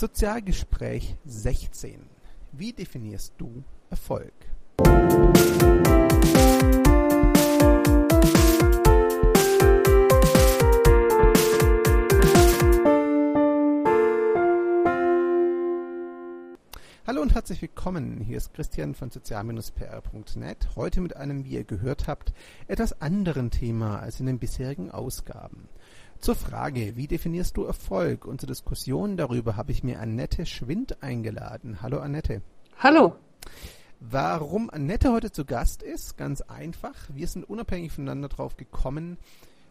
Sozialgespräch 16. Wie definierst du Erfolg? Hallo und herzlich willkommen. Hier ist Christian von sozial-pr.net. Heute mit einem, wie ihr gehört habt, etwas anderen Thema als in den bisherigen Ausgaben. Zur Frage, wie definierst du Erfolg und zur Diskussion darüber habe ich mir Annette Schwind eingeladen. Hallo Annette. Hallo. Warum Annette heute zu Gast ist? Ganz einfach. Wir sind unabhängig voneinander drauf gekommen,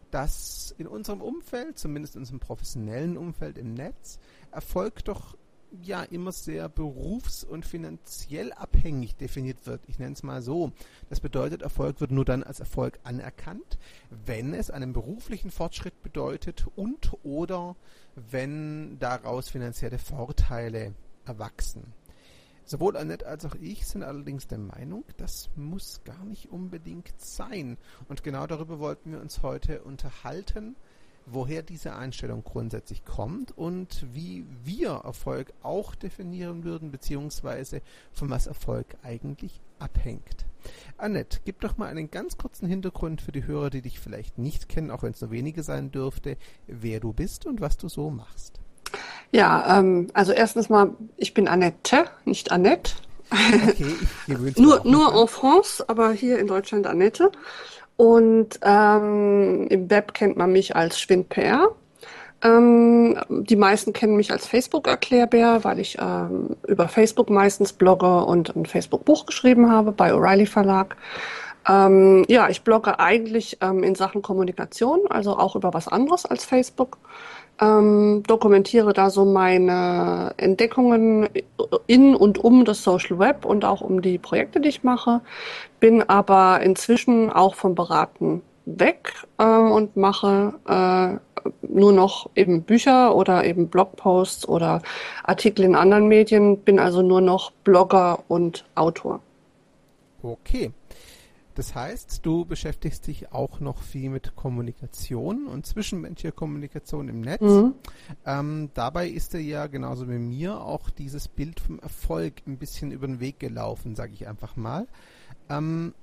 dass in unserem Umfeld, zumindest in unserem professionellen Umfeld im Netz, Erfolg doch ja immer sehr berufs- und finanziell abhängig definiert wird. Ich nenne es mal so. Das bedeutet, Erfolg wird nur dann als Erfolg anerkannt, wenn es einen beruflichen Fortschritt bedeutet und oder wenn daraus finanzielle Vorteile erwachsen. Sowohl Annette als auch ich sind allerdings der Meinung, das muss gar nicht unbedingt sein. Und genau darüber wollten wir uns heute unterhalten woher diese Einstellung grundsätzlich kommt und wie wir Erfolg auch definieren würden, beziehungsweise von was Erfolg eigentlich abhängt. Annette, gib doch mal einen ganz kurzen Hintergrund für die Hörer, die dich vielleicht nicht kennen, auch wenn es nur wenige sein dürfte, wer du bist und was du so machst. Ja, ähm, also erstens mal, ich bin Annette, nicht Annette. Okay, nur nur en France, aber hier in Deutschland Annette. Und ähm, im Web kennt man mich als SchwindPR. Ähm, die meisten kennen mich als Facebook-Erklärbär, weil ich ähm, über Facebook meistens blogge und ein Facebook-Buch geschrieben habe bei O'Reilly Verlag. Ähm, ja, ich blogge eigentlich ähm, in Sachen Kommunikation, also auch über was anderes als Facebook ähm, dokumentiere da so meine Entdeckungen in und um das Social Web und auch um die Projekte, die ich mache, bin aber inzwischen auch vom Beraten weg äh, und mache äh, nur noch eben Bücher oder eben Blogposts oder Artikel in anderen Medien, bin also nur noch Blogger und Autor. Okay. Das heißt, du beschäftigst dich auch noch viel mit Kommunikation und zwischenmenschlicher Kommunikation im Netz. Mhm. Ähm, dabei ist dir ja genauso wie mir auch dieses Bild vom Erfolg ein bisschen über den Weg gelaufen, sage ich einfach mal. Ähm,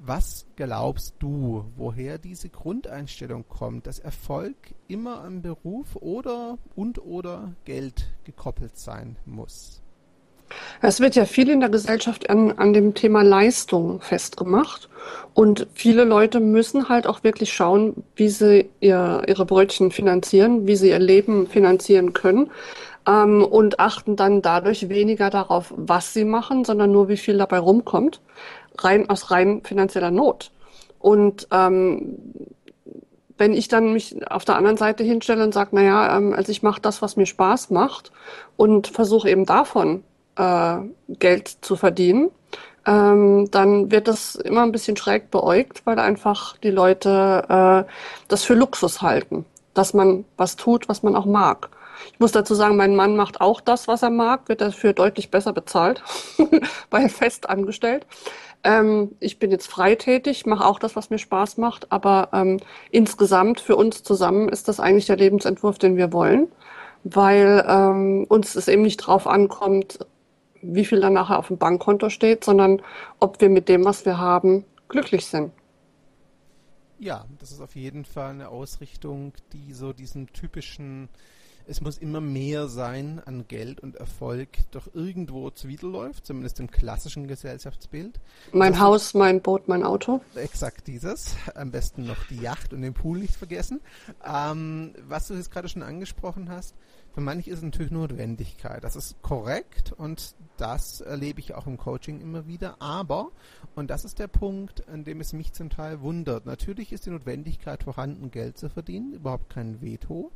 was glaubst du, woher diese Grundeinstellung kommt, dass Erfolg immer an Beruf oder und oder Geld gekoppelt sein muss? Es wird ja viel in der Gesellschaft an, an dem Thema Leistung festgemacht. Und viele Leute müssen halt auch wirklich schauen, wie sie ihr, ihre Brötchen finanzieren, wie sie ihr Leben finanzieren können. Ähm, und achten dann dadurch weniger darauf, was sie machen, sondern nur, wie viel dabei rumkommt. Rein aus rein finanzieller Not. Und ähm, wenn ich dann mich auf der anderen Seite hinstelle und sage, naja, ähm, also ich mache das, was mir Spaß macht und versuche eben davon äh, Geld zu verdienen, ähm, dann wird das immer ein bisschen schräg beäugt, weil einfach die Leute äh, das für Luxus halten, dass man was tut, was man auch mag. Ich muss dazu sagen, mein Mann macht auch das, was er mag, wird dafür deutlich besser bezahlt, weil fest angestellt. Ähm, ich bin jetzt freitätig, mache auch das, was mir Spaß macht, aber ähm, insgesamt für uns zusammen ist das eigentlich der Lebensentwurf, den wir wollen, weil ähm, uns es eben nicht drauf ankommt, wie viel dann nachher auf dem Bankkonto steht, sondern ob wir mit dem, was wir haben, glücklich sind. Ja, das ist auf jeden Fall eine Ausrichtung, die so diesen typischen, es muss immer mehr sein an Geld und Erfolg, doch irgendwo zuwiderläuft, zumindest im klassischen Gesellschaftsbild. Mein das Haus, mein Boot, mein Auto. Exakt dieses. Am besten noch die Yacht und den Pool nicht vergessen. Ähm, was du jetzt gerade schon angesprochen hast, für manche ist es natürlich Notwendigkeit. Das ist korrekt und das erlebe ich auch im Coaching immer wieder. Aber, und das ist der Punkt, an dem es mich zum Teil wundert, natürlich ist die Notwendigkeit vorhanden, Geld zu verdienen, überhaupt kein Veto.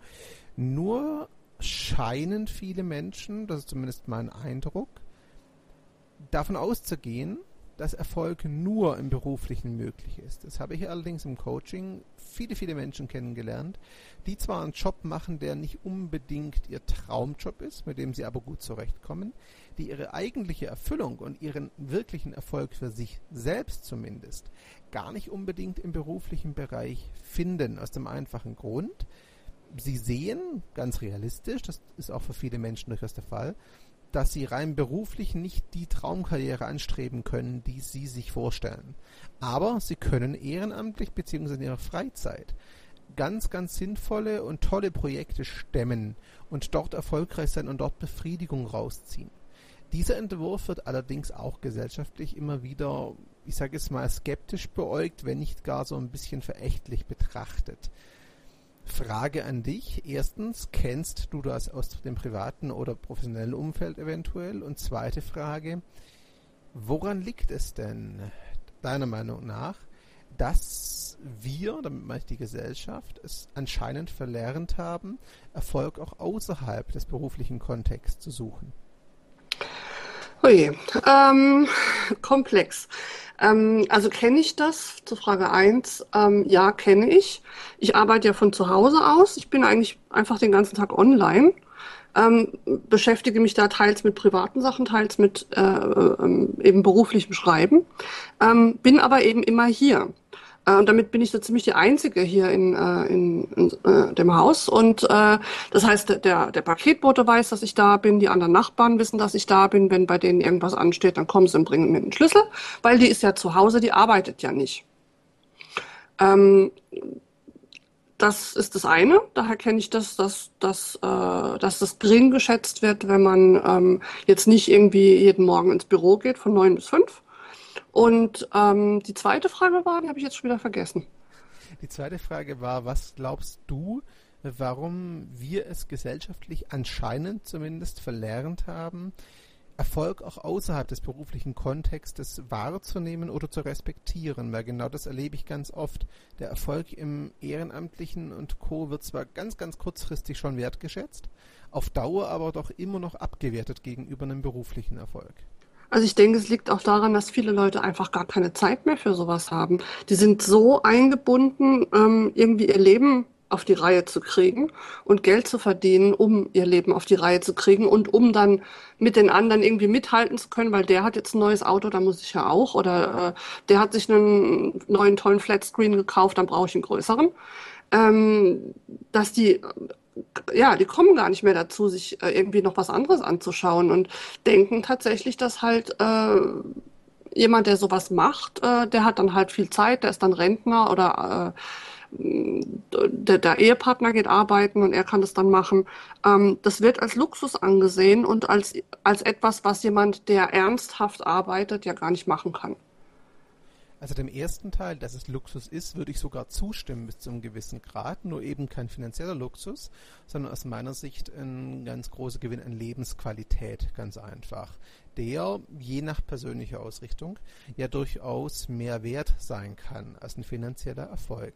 Nur scheinen viele Menschen, das ist zumindest mein Eindruck, davon auszugehen, dass Erfolg nur im Beruflichen möglich ist. Das habe ich allerdings im Coaching viele, viele Menschen kennengelernt, die zwar einen Job machen, der nicht unbedingt ihr Traumjob ist, mit dem sie aber gut zurechtkommen, die ihre eigentliche Erfüllung und ihren wirklichen Erfolg für sich selbst zumindest gar nicht unbedingt im beruflichen Bereich finden, aus dem einfachen Grund, sie sehen, ganz realistisch, das ist auch für viele Menschen durchaus der Fall, dass sie rein beruflich nicht die Traumkarriere anstreben können, die sie sich vorstellen. Aber sie können ehrenamtlich bzw. in ihrer Freizeit ganz, ganz sinnvolle und tolle Projekte stemmen und dort erfolgreich sein und dort Befriedigung rausziehen. Dieser Entwurf wird allerdings auch gesellschaftlich immer wieder, ich sage es mal, skeptisch beäugt, wenn nicht gar so ein bisschen verächtlich betrachtet. Frage an dich. Erstens, kennst du das aus dem privaten oder professionellen Umfeld eventuell? Und zweite Frage, woran liegt es denn deiner Meinung nach, dass wir, damit meine ich die Gesellschaft, es anscheinend verlernt haben, Erfolg auch außerhalb des beruflichen Kontexts zu suchen? Oje, ähm, komplex. Ähm, also kenne ich das? Zur Frage 1. Ähm, ja, kenne ich. Ich arbeite ja von zu Hause aus. Ich bin eigentlich einfach den ganzen Tag online. Ähm, beschäftige mich da teils mit privaten Sachen, teils mit äh, äh, eben beruflichem Schreiben, ähm, bin aber eben immer hier. Äh, und damit bin ich so ziemlich die Einzige hier in, äh, in, in äh, dem Haus. Und äh, das heißt, der, der Paketbote weiß, dass ich da bin, die anderen Nachbarn wissen, dass ich da bin. Wenn bei denen irgendwas ansteht, dann kommen sie und bringen mir den Schlüssel, weil die ist ja zu Hause, die arbeitet ja nicht. Ähm, das ist das eine. Daher kenne ich das, dass, dass, äh, dass das gering geschätzt wird, wenn man ähm, jetzt nicht irgendwie jeden Morgen ins Büro geht von neun bis fünf, und ähm, die zweite Frage war, die habe ich jetzt schon wieder vergessen. Die zweite Frage war, was glaubst du, warum wir es gesellschaftlich anscheinend zumindest verlernt haben, Erfolg auch außerhalb des beruflichen Kontextes wahrzunehmen oder zu respektieren, weil genau das erlebe ich ganz oft. Der Erfolg im Ehrenamtlichen und Co. wird zwar ganz, ganz kurzfristig schon wertgeschätzt, auf Dauer aber doch immer noch abgewertet gegenüber einem beruflichen Erfolg. Also ich denke, es liegt auch daran, dass viele Leute einfach gar keine Zeit mehr für sowas haben. Die sind so eingebunden, ähm, irgendwie ihr Leben auf die Reihe zu kriegen und Geld zu verdienen, um ihr Leben auf die Reihe zu kriegen und um dann mit den anderen irgendwie mithalten zu können, weil der hat jetzt ein neues Auto, da muss ich ja auch, oder äh, der hat sich einen neuen tollen Flatscreen gekauft, dann brauche ich einen größeren. Ähm, dass die ja, die kommen gar nicht mehr dazu, sich äh, irgendwie noch was anderes anzuschauen und denken tatsächlich, dass halt äh, jemand, der sowas macht, äh, der hat dann halt viel Zeit, der ist dann Rentner oder äh, der, der, Ehepartner geht arbeiten und er kann das dann machen. Ähm, das wird als Luxus angesehen und als, als etwas, was jemand, der ernsthaft arbeitet, ja gar nicht machen kann. Also dem ersten Teil, dass es Luxus ist, würde ich sogar zustimmen bis zu einem gewissen Grad, nur eben kein finanzieller Luxus, sondern aus meiner Sicht ein ganz großer Gewinn an Lebensqualität, ganz einfach, der je nach persönlicher Ausrichtung ja durchaus mehr wert sein kann als ein finanzieller Erfolg.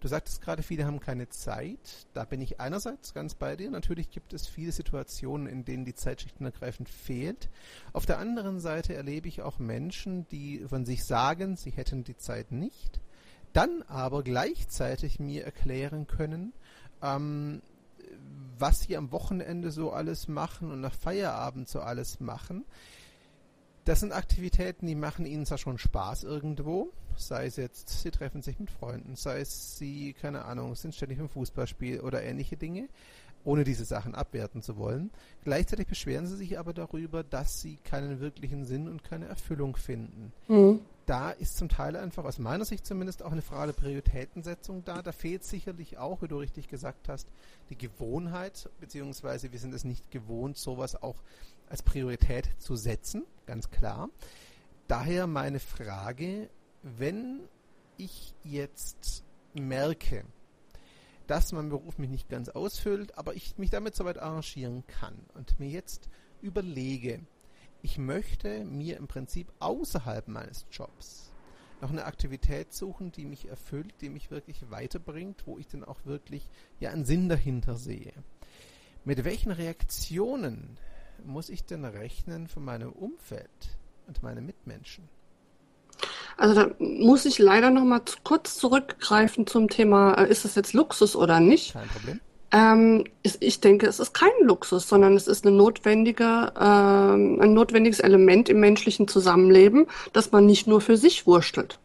Du sagtest gerade, viele haben keine Zeit. Da bin ich einerseits ganz bei dir. Natürlich gibt es viele Situationen, in denen die Zeit ergreifend fehlt. Auf der anderen Seite erlebe ich auch Menschen, die von sich sagen, sie hätten die Zeit nicht, dann aber gleichzeitig mir erklären können, ähm, was sie am Wochenende so alles machen und nach Feierabend so alles machen. Das sind Aktivitäten, die machen ihnen zwar schon Spaß irgendwo, sei es jetzt, sie treffen sich mit Freunden, sei es sie, keine Ahnung, sind ständig im Fußballspiel oder ähnliche Dinge, ohne diese Sachen abwerten zu wollen. Gleichzeitig beschweren sie sich aber darüber, dass sie keinen wirklichen Sinn und keine Erfüllung finden. Mhm. Da ist zum Teil einfach aus meiner Sicht zumindest auch eine Frage der Prioritätensetzung da. Da fehlt sicherlich auch, wie du richtig gesagt hast, die Gewohnheit, beziehungsweise wir sind es nicht gewohnt, sowas auch als Priorität zu setzen, ganz klar. Daher meine Frage, wenn ich jetzt merke, dass mein Beruf mich nicht ganz ausfüllt, aber ich mich damit soweit arrangieren kann und mir jetzt überlege, ich möchte mir im Prinzip außerhalb meines Jobs noch eine Aktivität suchen, die mich erfüllt, die mich wirklich weiterbringt, wo ich dann auch wirklich ja einen Sinn dahinter sehe. Mit welchen Reaktionen muss ich denn rechnen von meinem Umfeld und meinen Mitmenschen? Also da muss ich leider noch mal kurz zurückgreifen zum Thema, äh, ist das jetzt Luxus oder nicht? Kein Problem. Ähm, ich denke, es ist kein Luxus, sondern es ist eine notwendige, ähm, ein notwendiges Element im menschlichen Zusammenleben, dass man nicht nur für sich wurstelt.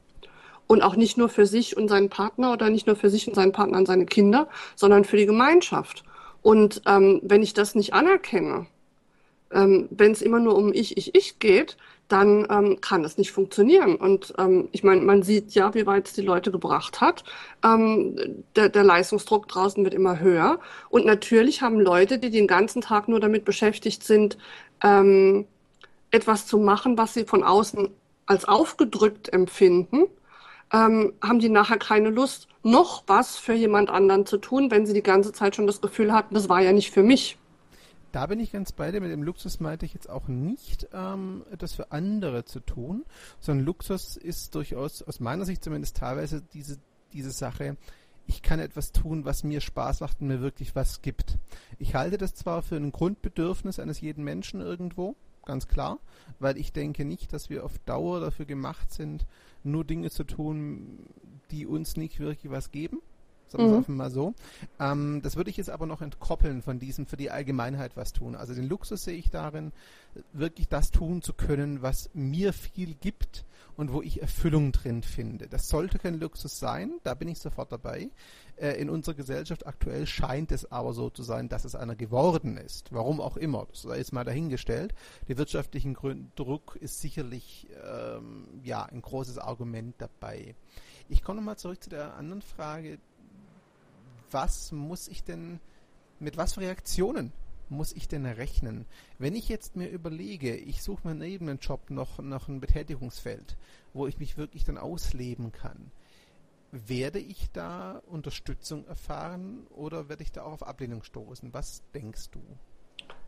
Und auch nicht nur für sich und seinen Partner oder nicht nur für sich und seinen Partner und seine Kinder, sondern für die Gemeinschaft. Und ähm, wenn ich das nicht anerkenne, ähm, wenn es immer nur um ich, ich, ich geht, dann ähm, kann es nicht funktionieren. Und ähm, ich meine, man sieht ja, wie weit es die Leute gebracht hat. Ähm, der, der Leistungsdruck draußen wird immer höher. Und natürlich haben Leute, die den ganzen Tag nur damit beschäftigt sind, ähm, etwas zu machen, was sie von außen als aufgedrückt empfinden, ähm, haben die nachher keine Lust, noch was für jemand anderen zu tun, wenn sie die ganze Zeit schon das Gefühl hatten, das war ja nicht für mich. Da bin ich ganz bei dir. Mit dem Luxus meinte ich jetzt auch nicht, ähm, etwas für andere zu tun, sondern Luxus ist durchaus, aus meiner Sicht zumindest teilweise diese, diese Sache, ich kann etwas tun, was mir Spaß macht und mir wirklich was gibt. Ich halte das zwar für ein Grundbedürfnis eines jeden Menschen irgendwo, ganz klar, weil ich denke nicht, dass wir auf Dauer dafür gemacht sind, nur Dinge zu tun, die uns nicht wirklich was geben. Sagen wir mhm. mal so. Ähm, das würde ich jetzt aber noch entkoppeln von diesem für die Allgemeinheit was tun. Also den Luxus sehe ich darin, wirklich das tun zu können, was mir viel gibt und wo ich Erfüllung drin finde. Das sollte kein Luxus sein, da bin ich sofort dabei. Äh, in unserer Gesellschaft aktuell scheint es aber so zu sein, dass es einer geworden ist. Warum auch immer, das sei jetzt mal dahingestellt. Der wirtschaftliche Druck ist sicherlich ähm, ja ein großes Argument dabei. Ich komme nochmal zurück zu der anderen Frage. Was muss ich denn, mit was für Reaktionen muss ich denn rechnen? Wenn ich jetzt mir überlege, ich suche mir neben dem Job noch, noch ein Betätigungsfeld, wo ich mich wirklich dann ausleben kann, werde ich da Unterstützung erfahren oder werde ich da auch auf Ablehnung stoßen? Was denkst du?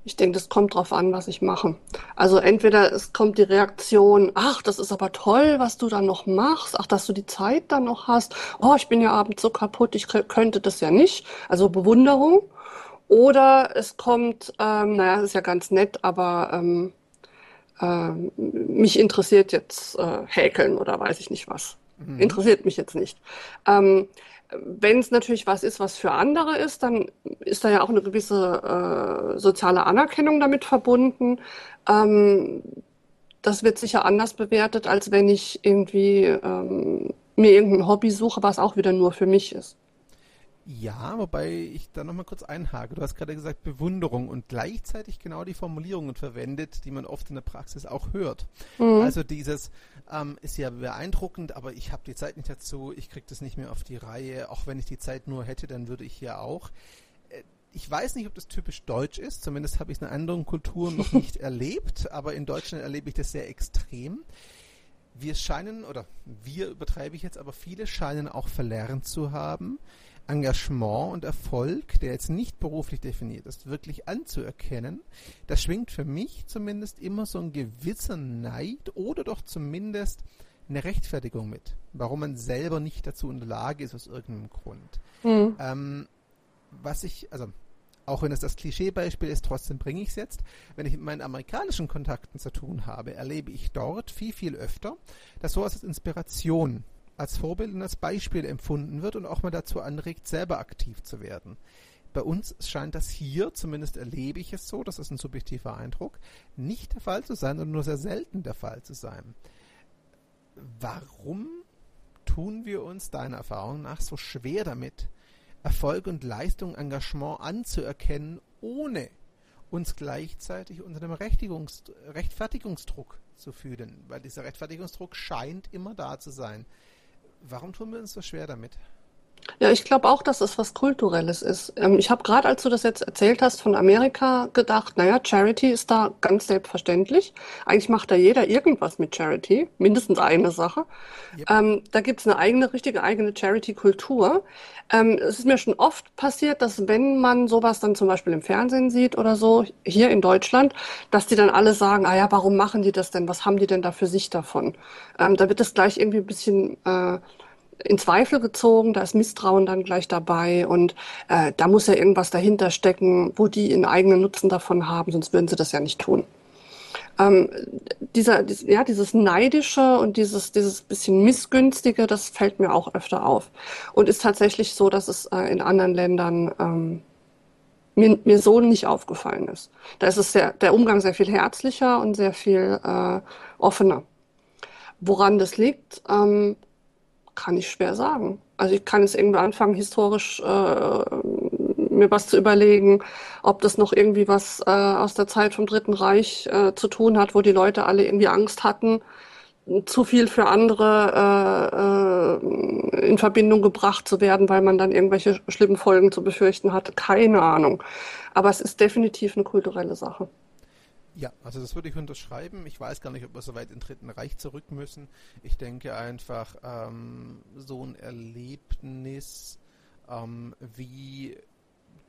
Ich denke, das kommt drauf an, was ich mache. Also entweder es kommt die Reaktion, ach, das ist aber toll, was du da noch machst, ach, dass du die Zeit dann noch hast, oh, ich bin ja abends so kaputt, ich könnte das ja nicht. Also Bewunderung. Oder es kommt, ähm, naja, das ist ja ganz nett, aber ähm, äh, mich interessiert jetzt äh, Häkeln oder weiß ich nicht was. Mhm. Interessiert mich jetzt nicht. Ähm, wenn es natürlich was ist, was für andere ist, dann ist da ja auch eine gewisse äh, soziale Anerkennung damit verbunden. Ähm, das wird sicher anders bewertet, als wenn ich irgendwie ähm, mir irgendein Hobby suche, was auch wieder nur für mich ist. Ja, wobei ich da nochmal kurz einhake. Du hast gerade gesagt Bewunderung und gleichzeitig genau die Formulierungen verwendet, die man oft in der Praxis auch hört. Mhm. Also dieses ähm, ist ja beeindruckend, aber ich habe die Zeit nicht dazu, ich kriege das nicht mehr auf die Reihe. Auch wenn ich die Zeit nur hätte, dann würde ich ja auch. Äh, ich weiß nicht, ob das typisch deutsch ist, zumindest habe ich es in anderen Kulturen noch nicht erlebt, aber in Deutschland erlebe ich das sehr extrem wir scheinen, oder wir übertreibe ich jetzt, aber viele scheinen auch verlernt zu haben, Engagement und Erfolg, der jetzt nicht beruflich definiert ist, wirklich anzuerkennen, da schwingt für mich zumindest immer so ein gewisser Neid oder doch zumindest eine Rechtfertigung mit, warum man selber nicht dazu in der Lage ist aus irgendeinem Grund. Mhm. Ähm, was ich, also auch wenn es das Klischeebeispiel ist, trotzdem bringe ich es jetzt. Wenn ich mit meinen amerikanischen Kontakten zu tun habe, erlebe ich dort viel, viel öfter, dass sowas als Inspiration als Vorbild und als Beispiel empfunden wird und auch mal dazu anregt, selber aktiv zu werden. Bei uns scheint das hier, zumindest erlebe ich es so, das ist ein subjektiver Eindruck, nicht der Fall zu sein und nur sehr selten der Fall zu sein. Warum tun wir uns deiner Erfahrung nach so schwer damit, Erfolg und Leistung, Engagement anzuerkennen, ohne uns gleichzeitig unter dem Rechtfertigungsdruck zu fühlen? Weil dieser Rechtfertigungsdruck scheint immer da zu sein. Warum tun wir uns so schwer damit? Ja, ich glaube auch, dass es was Kulturelles ist. Ähm, ich habe gerade, als du das jetzt erzählt hast von Amerika, gedacht, naja, Charity ist da ganz selbstverständlich. Eigentlich macht da jeder irgendwas mit Charity, mindestens eine Sache. Yep. Ähm, da gibt es eine eigene, richtige eigene Charity-Kultur. Ähm, es ist mir schon oft passiert, dass wenn man sowas dann zum Beispiel im Fernsehen sieht oder so, hier in Deutschland, dass die dann alle sagen, ah ja, warum machen die das denn? Was haben die denn da für sich davon? Ähm, da wird es gleich irgendwie ein bisschen... Äh, in Zweifel gezogen, da ist Misstrauen dann gleich dabei und äh, da muss ja irgendwas dahinter stecken, wo die einen eigenen Nutzen davon haben, sonst würden sie das ja nicht tun. Ähm, dieser, dies, ja, dieses Neidische und dieses, dieses bisschen Missgünstige, das fällt mir auch öfter auf. Und ist tatsächlich so, dass es äh, in anderen Ländern ähm, mir, mir so nicht aufgefallen ist. Da ist es sehr, der Umgang sehr viel herzlicher und sehr viel äh, offener. Woran das liegt, ähm, kann ich schwer sagen. Also ich kann jetzt irgendwie anfangen, historisch äh, mir was zu überlegen, ob das noch irgendwie was äh, aus der Zeit vom Dritten Reich äh, zu tun hat, wo die Leute alle irgendwie Angst hatten, zu viel für andere äh, äh, in Verbindung gebracht zu werden, weil man dann irgendwelche schlimmen Folgen zu befürchten hatte. Keine Ahnung. Aber es ist definitiv eine kulturelle Sache. Ja, also das würde ich unterschreiben. Ich weiß gar nicht, ob wir so weit im Dritten Reich zurück müssen. Ich denke einfach, ähm, so ein Erlebnis ähm, wie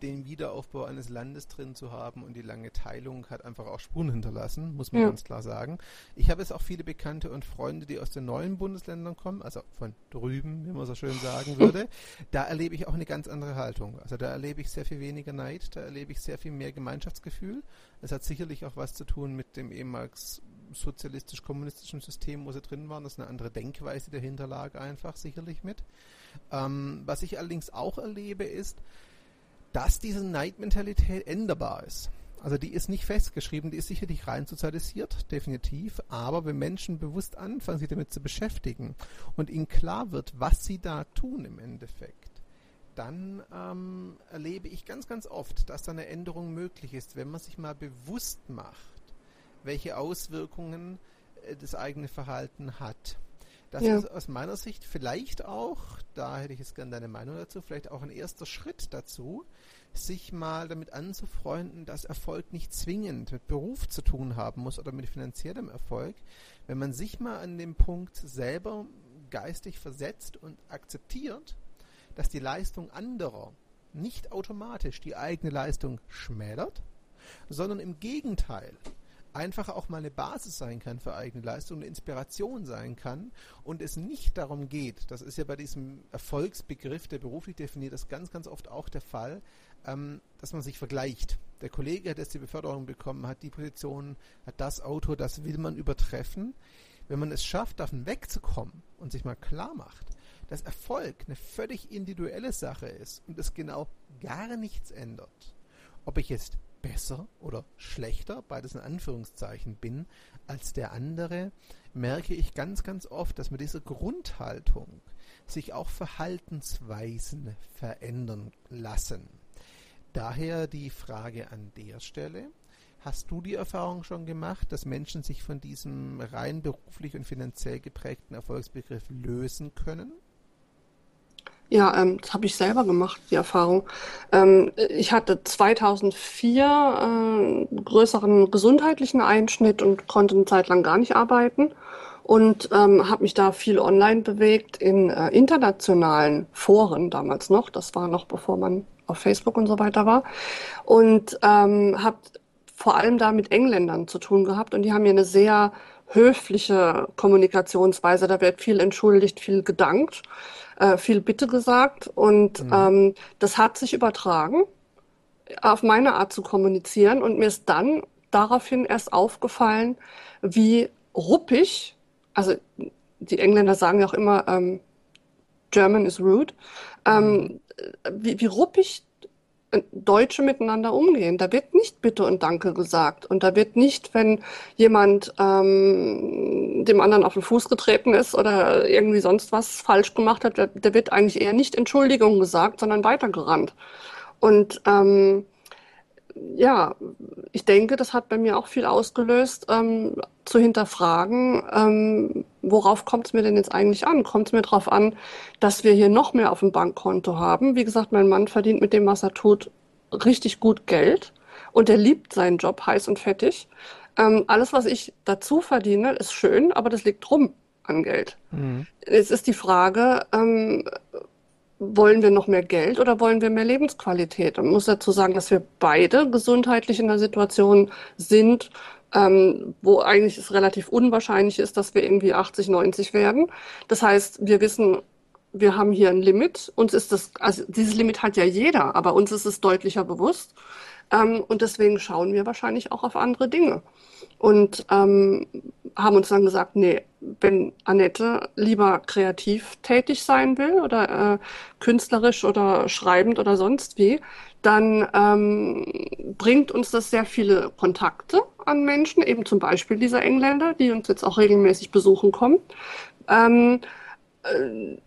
den Wiederaufbau eines Landes drin zu haben und die lange Teilung hat einfach auch Spuren hinterlassen, muss man ja. ganz klar sagen. Ich habe jetzt auch viele Bekannte und Freunde, die aus den neuen Bundesländern kommen, also von drüben, wie man so schön sagen würde. Da erlebe ich auch eine ganz andere Haltung. Also da erlebe ich sehr viel weniger Neid, da erlebe ich sehr viel mehr Gemeinschaftsgefühl. Es hat sicherlich auch was zu tun mit dem ehemals sozialistisch-kommunistischen System, wo sie drin waren. Das ist eine andere Denkweise dahinter lag einfach sicherlich mit. Ähm, was ich allerdings auch erlebe, ist, dass diese Neidmentalität änderbar ist. Also die ist nicht festgeschrieben, die ist sicherlich rein sozialisiert, definitiv. Aber wenn Menschen bewusst anfangen, sich damit zu beschäftigen und ihnen klar wird, was sie da tun im Endeffekt, dann ähm, erlebe ich ganz, ganz oft, dass da eine Änderung möglich ist, wenn man sich mal bewusst macht, welche Auswirkungen äh, das eigene Verhalten hat. Das ja. ist aus meiner Sicht vielleicht auch, da hätte ich jetzt gerne deine Meinung dazu, vielleicht auch ein erster Schritt dazu, sich mal damit anzufreunden, dass Erfolg nicht zwingend mit Beruf zu tun haben muss oder mit finanziellem Erfolg. Wenn man sich mal an dem Punkt selber geistig versetzt und akzeptiert, dass die Leistung anderer nicht automatisch die eigene Leistung schmälert, sondern im Gegenteil einfach auch mal eine Basis sein kann für eigene Leistung, eine Inspiration sein kann und es nicht darum geht, das ist ja bei diesem Erfolgsbegriff, der beruflich definiert ist, ganz, ganz oft auch der Fall, ähm, dass man sich vergleicht. Der Kollege hat jetzt die Beförderung bekommen, hat die Position, hat das Auto, das will man übertreffen. Wenn man es schafft, davon wegzukommen und sich mal klar macht, dass Erfolg eine völlig individuelle Sache ist und es genau gar nichts ändert, ob ich jetzt besser oder schlechter, beides in Anführungszeichen, bin als der andere, merke ich ganz, ganz oft, dass mit dieser Grundhaltung sich auch Verhaltensweisen verändern lassen. Daher die Frage an der Stelle. Hast du die Erfahrung schon gemacht, dass Menschen sich von diesem rein beruflich und finanziell geprägten Erfolgsbegriff lösen können? Ja, ähm, das habe ich selber gemacht, die Erfahrung. Ähm, ich hatte 2004 äh, einen größeren gesundheitlichen Einschnitt und konnte eine Zeit lang gar nicht arbeiten und ähm, habe mich da viel online bewegt in äh, internationalen Foren damals noch. Das war noch bevor man auf Facebook und so weiter war und ähm, habe vor allem da mit Engländern zu tun gehabt und die haben mir eine sehr höfliche Kommunikationsweise. Da wird viel entschuldigt, viel gedankt äh, viel Bitte gesagt und mhm. ähm, das hat sich übertragen auf meine Art zu kommunizieren und mir ist dann daraufhin erst aufgefallen, wie ruppig, also die Engländer sagen ja auch immer, ähm, German is rude, ähm, mhm. Wie, wie ruppig Deutsche miteinander umgehen. Da wird nicht Bitte und Danke gesagt. Und da wird nicht, wenn jemand ähm, dem anderen auf den Fuß getreten ist oder irgendwie sonst was falsch gemacht hat, da wird eigentlich eher nicht Entschuldigung gesagt, sondern weitergerannt. Und ähm, ja, ich denke, das hat bei mir auch viel ausgelöst, ähm, zu hinterfragen, ähm, worauf kommt es mir denn jetzt eigentlich an? Kommt es mir darauf an, dass wir hier noch mehr auf dem Bankkonto haben? Wie gesagt, mein Mann verdient mit dem, was er tut, richtig gut Geld und er liebt seinen Job heiß und fettig. Ähm, alles, was ich dazu verdiene, ist schön, aber das liegt rum an Geld. Mhm. Jetzt ist die Frage, ähm, wollen wir noch mehr Geld oder wollen wir mehr Lebensqualität? Man muss dazu sagen, dass wir beide gesundheitlich in einer Situation sind, ähm, wo eigentlich es relativ unwahrscheinlich ist, dass wir irgendwie 80, 90 werden. Das heißt, wir wissen, wir haben hier ein Limit. Uns ist das, also dieses Limit hat ja jeder, aber uns ist es deutlicher bewusst. Ähm, und deswegen schauen wir wahrscheinlich auch auf andere Dinge. Und ähm, haben uns dann gesagt, nee, wenn Annette lieber kreativ tätig sein will oder äh, künstlerisch oder schreibend oder sonst wie, dann ähm, bringt uns das sehr viele Kontakte an Menschen, eben zum Beispiel dieser Engländer, die uns jetzt auch regelmäßig besuchen kommen. Ähm, äh,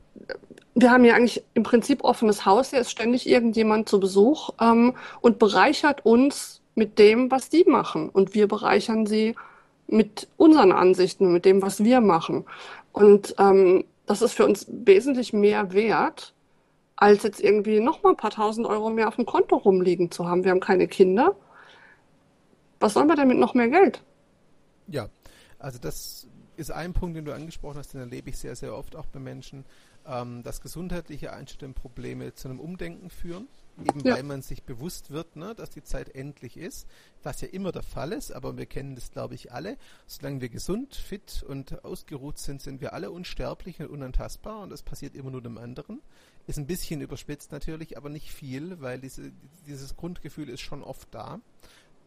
wir haben ja eigentlich im Prinzip offenes Haus. Hier ist ständig irgendjemand zu Besuch ähm, und bereichert uns mit dem, was die machen. Und wir bereichern sie mit unseren Ansichten, mit dem, was wir machen. Und ähm, das ist für uns wesentlich mehr wert, als jetzt irgendwie nochmal ein paar tausend Euro mehr auf dem Konto rumliegen zu haben. Wir haben keine Kinder. Was sollen wir denn mit noch mehr Geld? Ja, also das ist ein Punkt, den du angesprochen hast, den erlebe ich sehr, sehr oft auch bei Menschen, ähm, dass gesundheitliche Einstellungsprobleme zu einem Umdenken führen eben ja. weil man sich bewusst wird, ne, dass die Zeit endlich ist, was ja immer der Fall ist, aber wir kennen das, glaube ich, alle. Solange wir gesund, fit und ausgeruht sind, sind wir alle unsterblich und unantastbar und das passiert immer nur dem anderen. Ist ein bisschen überspitzt natürlich, aber nicht viel, weil diese, dieses Grundgefühl ist schon oft da.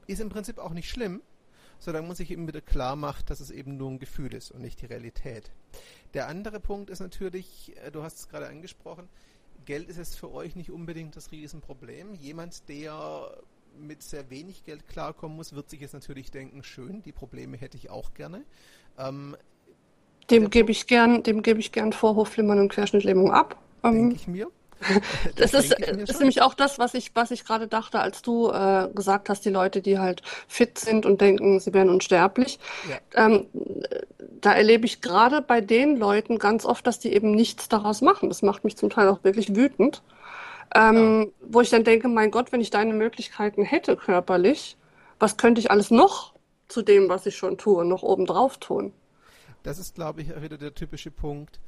Ist im Prinzip auch nicht schlimm, solange man sich eben wieder klar macht, dass es eben nur ein Gefühl ist und nicht die Realität. Der andere Punkt ist natürlich, äh, du hast es gerade angesprochen, Geld ist jetzt für euch nicht unbedingt das Riesenproblem. Jemand, der mit sehr wenig Geld klarkommen muss, wird sich jetzt natürlich denken, schön, die Probleme hätte ich auch gerne. Ähm, dem gebe ich gern, dem gebe ich gern Vorhofflimmern und Querschnittlähmung ab. Denke ähm, ich mir. Das, das ist, ist nämlich auch das, was ich, was ich gerade dachte, als du äh, gesagt hast, die Leute, die halt fit sind und denken, sie wären unsterblich. Ja. Ähm, da erlebe ich gerade bei den Leuten ganz oft, dass die eben nichts daraus machen. Das macht mich zum Teil auch wirklich wütend. Ähm, ja. Wo ich dann denke, mein Gott, wenn ich deine Möglichkeiten hätte körperlich, was könnte ich alles noch zu dem, was ich schon tue, noch obendrauf tun? Das ist, glaube ich, wieder der typische Punkt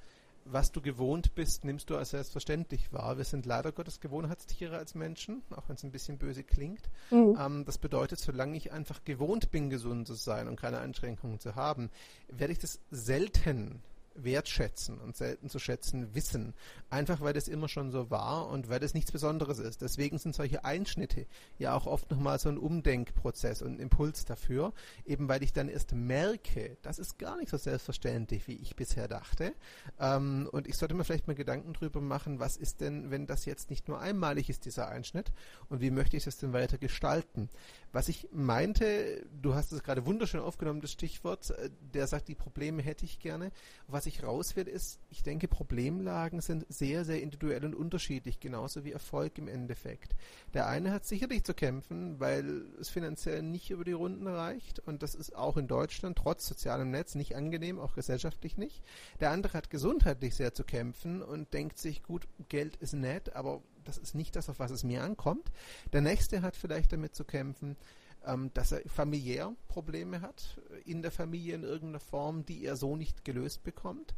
was du gewohnt bist, nimmst du als selbstverständlich wahr. Wir sind leider Gottes Gewohnheitstiere als Menschen, auch wenn es ein bisschen böse klingt. Mhm. Ähm, das bedeutet, solange ich einfach gewohnt bin, gesund zu sein und keine Einschränkungen zu haben, werde ich das selten wertschätzen und selten zu schätzen wissen. Einfach weil das immer schon so war und weil das nichts Besonderes ist. Deswegen sind solche Einschnitte ja auch oft nochmal so ein Umdenkprozess und ein Impuls dafür, eben weil ich dann erst merke, das ist gar nicht so selbstverständlich, wie ich bisher dachte. Ähm, und ich sollte mir vielleicht mal Gedanken drüber machen, was ist denn, wenn das jetzt nicht nur einmalig ist, dieser Einschnitt, und wie möchte ich das denn weiter gestalten? Was ich meinte, du hast es gerade wunderschön aufgenommen, das Stichwort, äh, der sagt, die Probleme hätte ich gerne. Was ich raus will, ist, ich denke, Problemlagen sind sehr, sehr individuell und unterschiedlich, genauso wie Erfolg im Endeffekt. Der eine hat sicherlich zu kämpfen, weil es finanziell nicht über die Runden reicht und das ist auch in Deutschland trotz sozialem Netz nicht angenehm, auch gesellschaftlich nicht. Der andere hat gesundheitlich sehr zu kämpfen und denkt sich, gut, Geld ist nett, aber das ist nicht das, auf was es mir ankommt. Der nächste hat vielleicht damit zu kämpfen, ähm, dass er familiär Probleme hat, in der Familie in irgendeiner Form, die er so nicht gelöst bekommt.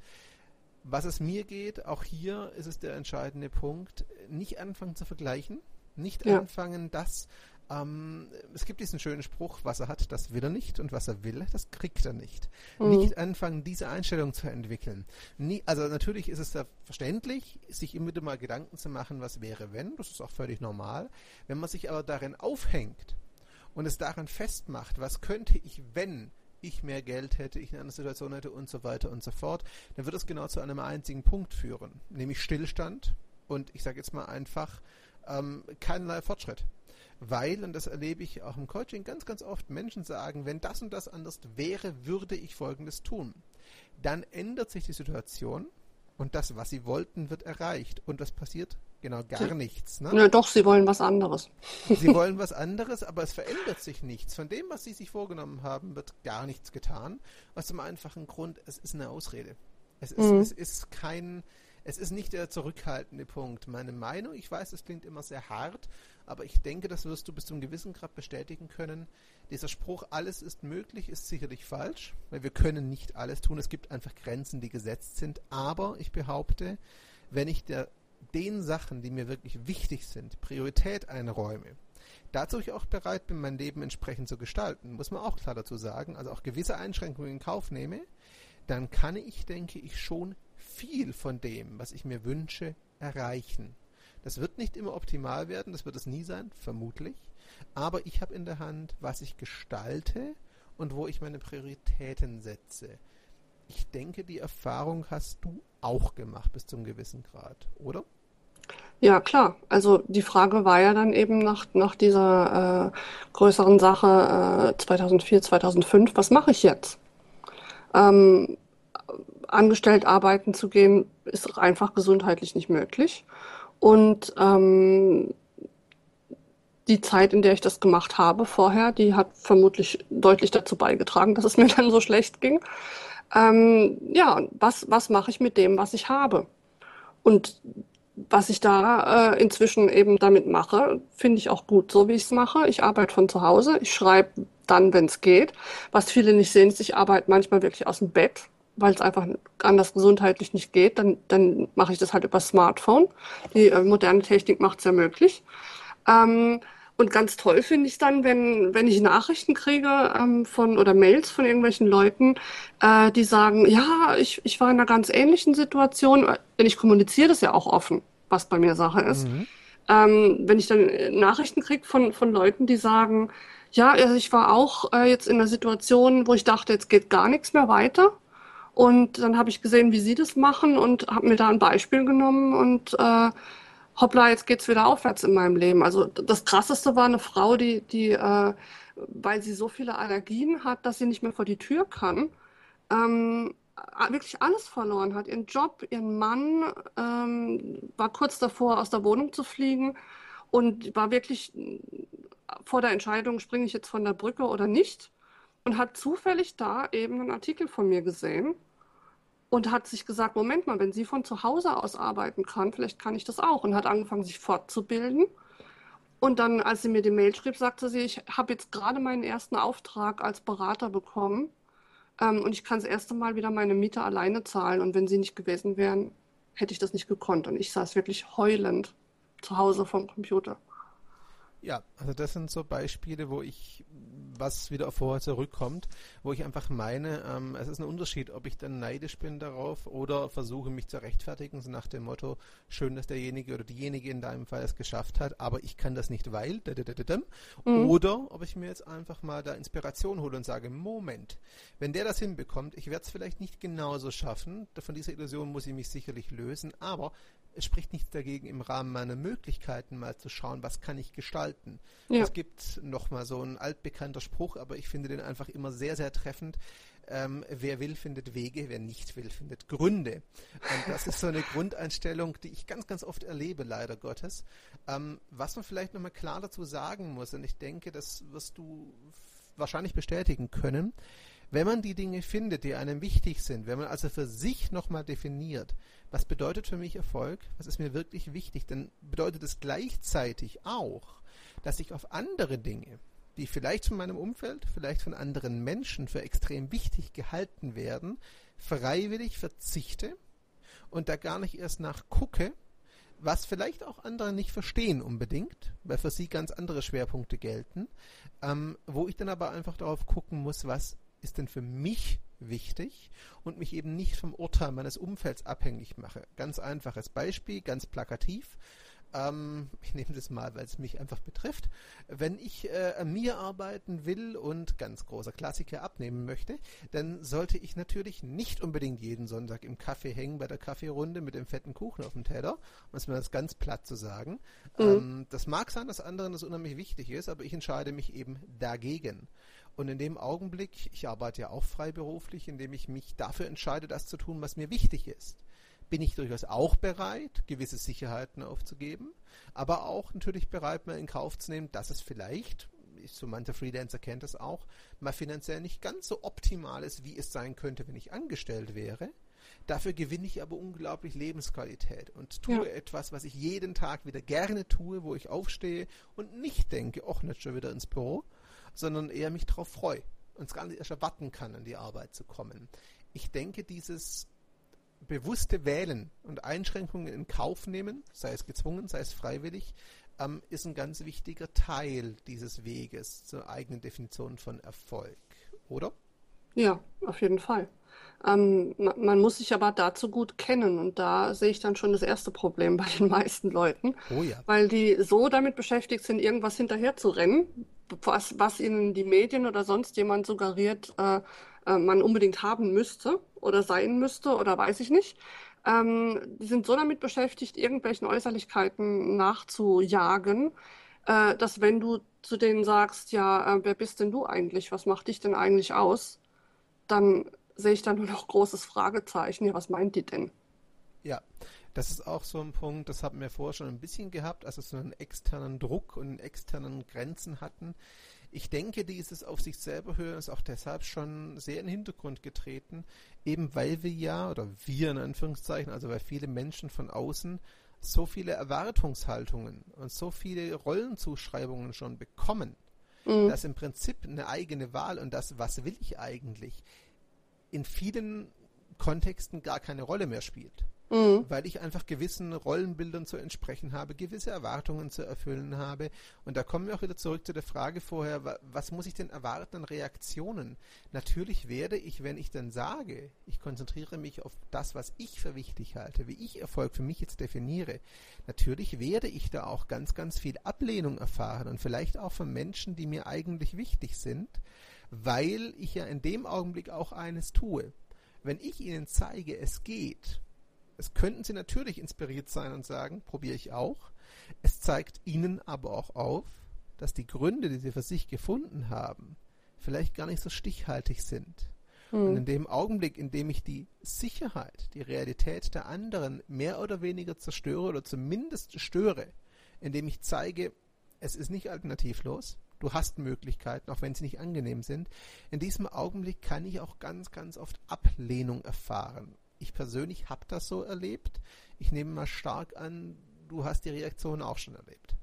Was es mir geht, auch hier ist es der entscheidende Punkt, nicht anfangen zu vergleichen, nicht ja. anfangen, das ähm, es gibt diesen schönen Spruch, was er hat, das will er nicht und was er will, das kriegt er nicht. Mhm. Nicht anfangen, diese Einstellung zu entwickeln. Nie, also natürlich ist es da verständlich, sich immer wieder mal Gedanken zu machen, was wäre, wenn, das ist auch völlig normal. Wenn man sich aber darin aufhängt und es daran festmacht, was könnte ich, wenn ich mehr Geld hätte, ich in einer Situation hätte und so weiter und so fort, dann wird es genau zu einem einzigen Punkt führen, nämlich Stillstand und ich sage jetzt mal einfach ähm, keinerlei Fortschritt weil, und das erlebe ich auch im Coaching ganz, ganz oft, Menschen sagen, wenn das und das anders wäre, würde ich Folgendes tun. Dann ändert sich die Situation und das, was sie wollten, wird erreicht. Und was passiert? Genau, gar nichts. Ne? Ja, doch, sie wollen was anderes. Sie wollen was anderes, aber es verändert sich nichts. Von dem, was sie sich vorgenommen haben, wird gar nichts getan. Aus dem einfachen Grund, es ist eine Ausrede. Es ist, mhm. es ist kein, es ist nicht der zurückhaltende Punkt. Meine Meinung, ich weiß, es klingt immer sehr hart, aber ich denke, das wirst du bis zu einem gewissen Grad bestätigen können. Dieser Spruch, alles ist möglich, ist sicherlich falsch, weil wir können nicht alles tun. Es gibt einfach Grenzen, die gesetzt sind. Aber ich behaupte, wenn ich der, den Sachen, die mir wirklich wichtig sind, Priorität einräume, dazu ich auch bereit bin, mein Leben entsprechend zu gestalten, muss man auch klar dazu sagen, also auch gewisse Einschränkungen in Kauf nehme, dann kann ich, denke ich, schon viel von dem, was ich mir wünsche, erreichen. Das wird nicht immer optimal werden, das wird es nie sein, vermutlich. Aber ich habe in der Hand, was ich gestalte und wo ich meine Prioritäten setze. Ich denke, die Erfahrung hast du auch gemacht bis zum gewissen Grad, oder? Ja, klar. Also die Frage war ja dann eben nach, nach dieser äh, größeren Sache äh, 2004, 2005, was mache ich jetzt? Ähm, angestellt arbeiten zu gehen, ist einfach gesundheitlich nicht möglich. Und ähm, die Zeit, in der ich das gemacht habe vorher, die hat vermutlich deutlich dazu beigetragen, dass es mir dann so schlecht ging. Ähm, ja, was, was mache ich mit dem, was ich habe? Und was ich da äh, inzwischen eben damit mache, finde ich auch gut, so wie ich es mache. Ich arbeite von zu Hause, ich schreibe dann, wenn es geht. Was viele nicht sehen, ist, ich arbeite manchmal wirklich aus dem Bett, weil es einfach anders gesundheitlich nicht geht. Dann, dann mache ich das halt über Smartphone. Die äh, moderne Technik macht es ja möglich. Ähm, und ganz toll finde ich dann, wenn, wenn ich Nachrichten kriege ähm, von oder Mails von irgendwelchen Leuten, äh, die sagen, ja, ich, ich war in einer ganz ähnlichen Situation, denn ich kommuniziere das ja auch offen, was bei mir Sache ist. Mhm. Ähm, wenn ich dann Nachrichten kriege von, von Leuten, die sagen, ja, also ich war auch äh, jetzt in einer Situation, wo ich dachte, jetzt geht gar nichts mehr weiter. Und dann habe ich gesehen, wie sie das machen und habe mir da ein Beispiel genommen und äh, hoppla, jetzt geht's wieder aufwärts in meinem Leben. Also das Krasseste war eine Frau, die, die äh, weil sie so viele Allergien hat, dass sie nicht mehr vor die Tür kann, ähm, wirklich alles verloren hat. Ihren Job, ihren Mann, ähm, war kurz davor, aus der Wohnung zu fliegen und war wirklich vor der Entscheidung, springe ich jetzt von der Brücke oder nicht. Und hat zufällig da eben einen Artikel von mir gesehen und hat sich gesagt, Moment mal, wenn sie von zu Hause aus arbeiten kann, vielleicht kann ich das auch. Und hat angefangen, sich fortzubilden. Und dann, als sie mir die Mail schrieb, sagte sie, ich habe jetzt gerade meinen ersten Auftrag als Berater bekommen ähm, und ich kann das erste Mal wieder meine Miete alleine zahlen. Und wenn sie nicht gewesen wären, hätte ich das nicht gekonnt. Und ich saß wirklich heulend zu Hause vom Computer. Ja, also das sind so Beispiele, wo ich, was wieder vorher zurückkommt, wo ich einfach meine, ähm, es ist ein Unterschied, ob ich dann neidisch bin darauf oder versuche mich zu rechtfertigen, so nach dem Motto, schön, dass derjenige oder diejenige in deinem Fall es geschafft hat, aber ich kann das nicht, weil, mhm. oder ob ich mir jetzt einfach mal da Inspiration hole und sage, Moment, wenn der das hinbekommt, ich werde es vielleicht nicht genauso schaffen, von dieser Illusion muss ich mich sicherlich lösen, aber es spricht nichts dagegen, im Rahmen meiner Möglichkeiten mal zu schauen, was kann ich gestalten. Ja. Es gibt nochmal so ein altbekannter Spruch, aber ich finde den einfach immer sehr, sehr treffend. Ähm, wer will, findet Wege, wer nicht will, findet Gründe. Und das ist so eine Grundeinstellung, die ich ganz, ganz oft erlebe, leider Gottes. Ähm, was man vielleicht nochmal klar dazu sagen muss, und ich denke, das wirst du wahrscheinlich bestätigen können, wenn man die Dinge findet, die einem wichtig sind, wenn man also für sich nochmal definiert, was bedeutet für mich Erfolg, was ist mir wirklich wichtig, dann bedeutet es gleichzeitig auch, dass ich auf andere Dinge, die vielleicht von meinem Umfeld, vielleicht von anderen Menschen für extrem wichtig gehalten werden, freiwillig verzichte und da gar nicht erst nachgucke, was vielleicht auch andere nicht verstehen unbedingt, weil für sie ganz andere Schwerpunkte gelten, ähm, wo ich dann aber einfach darauf gucken muss, was ist denn für mich wichtig und mich eben nicht vom Urteil meines Umfelds abhängig mache. Ganz einfaches Beispiel, ganz plakativ. Ähm, ich nehme das mal, weil es mich einfach betrifft. Wenn ich äh, an mir arbeiten will und ganz großer Klassiker abnehmen möchte, dann sollte ich natürlich nicht unbedingt jeden Sonntag im Kaffee hängen bei der Kaffeerunde mit dem fetten Kuchen auf dem Teller, um es mir das ganz platt zu sagen. Mhm. Ähm, das mag sein, dass anderen das unheimlich wichtig ist, aber ich entscheide mich eben dagegen. Und in dem Augenblick, ich arbeite ja auch freiberuflich, indem ich mich dafür entscheide, das zu tun, was mir wichtig ist, bin ich durchaus auch bereit, gewisse Sicherheiten aufzugeben, aber auch natürlich bereit, mal in Kauf zu nehmen, dass es vielleicht, so mancher Freelancer kennt das auch, mal finanziell nicht ganz so optimal ist, wie es sein könnte, wenn ich angestellt wäre. Dafür gewinne ich aber unglaublich Lebensqualität und tue ja. etwas, was ich jeden Tag wieder gerne tue, wo ich aufstehe und nicht denke, ach, nicht schon wieder ins Büro, sondern eher mich darauf freue und es gar nicht erst erwarten kann, an die Arbeit zu kommen. Ich denke, dieses bewusste Wählen und Einschränkungen in Kauf nehmen, sei es gezwungen, sei es freiwillig, ähm, ist ein ganz wichtiger Teil dieses Weges zur eigenen Definition von Erfolg, oder? Ja, auf jeden Fall. Ähm, man muss sich aber dazu gut kennen und da sehe ich dann schon das erste Problem bei den meisten Leuten, oh ja. weil die so damit beschäftigt sind, irgendwas hinterher zu rennen, was, was ihnen die Medien oder sonst jemand suggeriert, äh, äh, man unbedingt haben müsste oder sein müsste oder weiß ich nicht. Ähm, die sind so damit beschäftigt, irgendwelchen Äußerlichkeiten nachzujagen, äh, dass wenn du zu denen sagst, ja, äh, wer bist denn du eigentlich? Was macht dich denn eigentlich aus? Dann sehe ich dann nur noch großes Fragezeichen. Ja, was meint die denn? Ja, das ist auch so ein Punkt, das haben wir vorher schon ein bisschen gehabt, also so einen externen Druck und externen Grenzen hatten. Ich denke, dieses auf sich selber hören ist auch deshalb schon sehr in den Hintergrund getreten, eben weil wir ja, oder wir in Anführungszeichen, also weil viele Menschen von außen so viele Erwartungshaltungen und so viele Rollenzuschreibungen schon bekommen, mhm. dass im Prinzip eine eigene Wahl und das, was will ich eigentlich, in vielen Kontexten gar keine Rolle mehr spielt mhm. weil ich einfach gewissen Rollenbildern zu entsprechen habe, gewisse Erwartungen zu erfüllen habe. Und da kommen wir auch wieder zurück zu der Frage vorher, was muss ich denn erwarten an Reaktionen? Natürlich werde ich, wenn ich dann sage, ich konzentriere mich auf das, was ich für wichtig halte, wie ich Erfolg für mich jetzt definiere, natürlich werde ich da auch ganz, ganz viel Ablehnung erfahren und vielleicht auch von Menschen, die mir eigentlich wichtig sind, weil ich ja in dem Augenblick auch eines tue. Wenn ich ihnen zeige, es geht, es könnten sie natürlich inspiriert sein und sagen, probiere ich auch. Es zeigt ihnen aber auch auf, dass die Gründe, die sie für sich gefunden haben, vielleicht gar nicht so stichhaltig sind. Hm. Und in dem Augenblick, in dem ich die Sicherheit, die Realität der anderen mehr oder weniger zerstöre oder zumindest störe, indem ich zeige, es ist nicht alternativlos, du hast Möglichkeiten, auch wenn sie nicht angenehm sind, in diesem Augenblick kann ich auch ganz, ganz oft Ablehnung erfahren ich persönlich habe das so erlebt. Ich nehme mal stark an, du hast die Reaktion auch schon erlebt.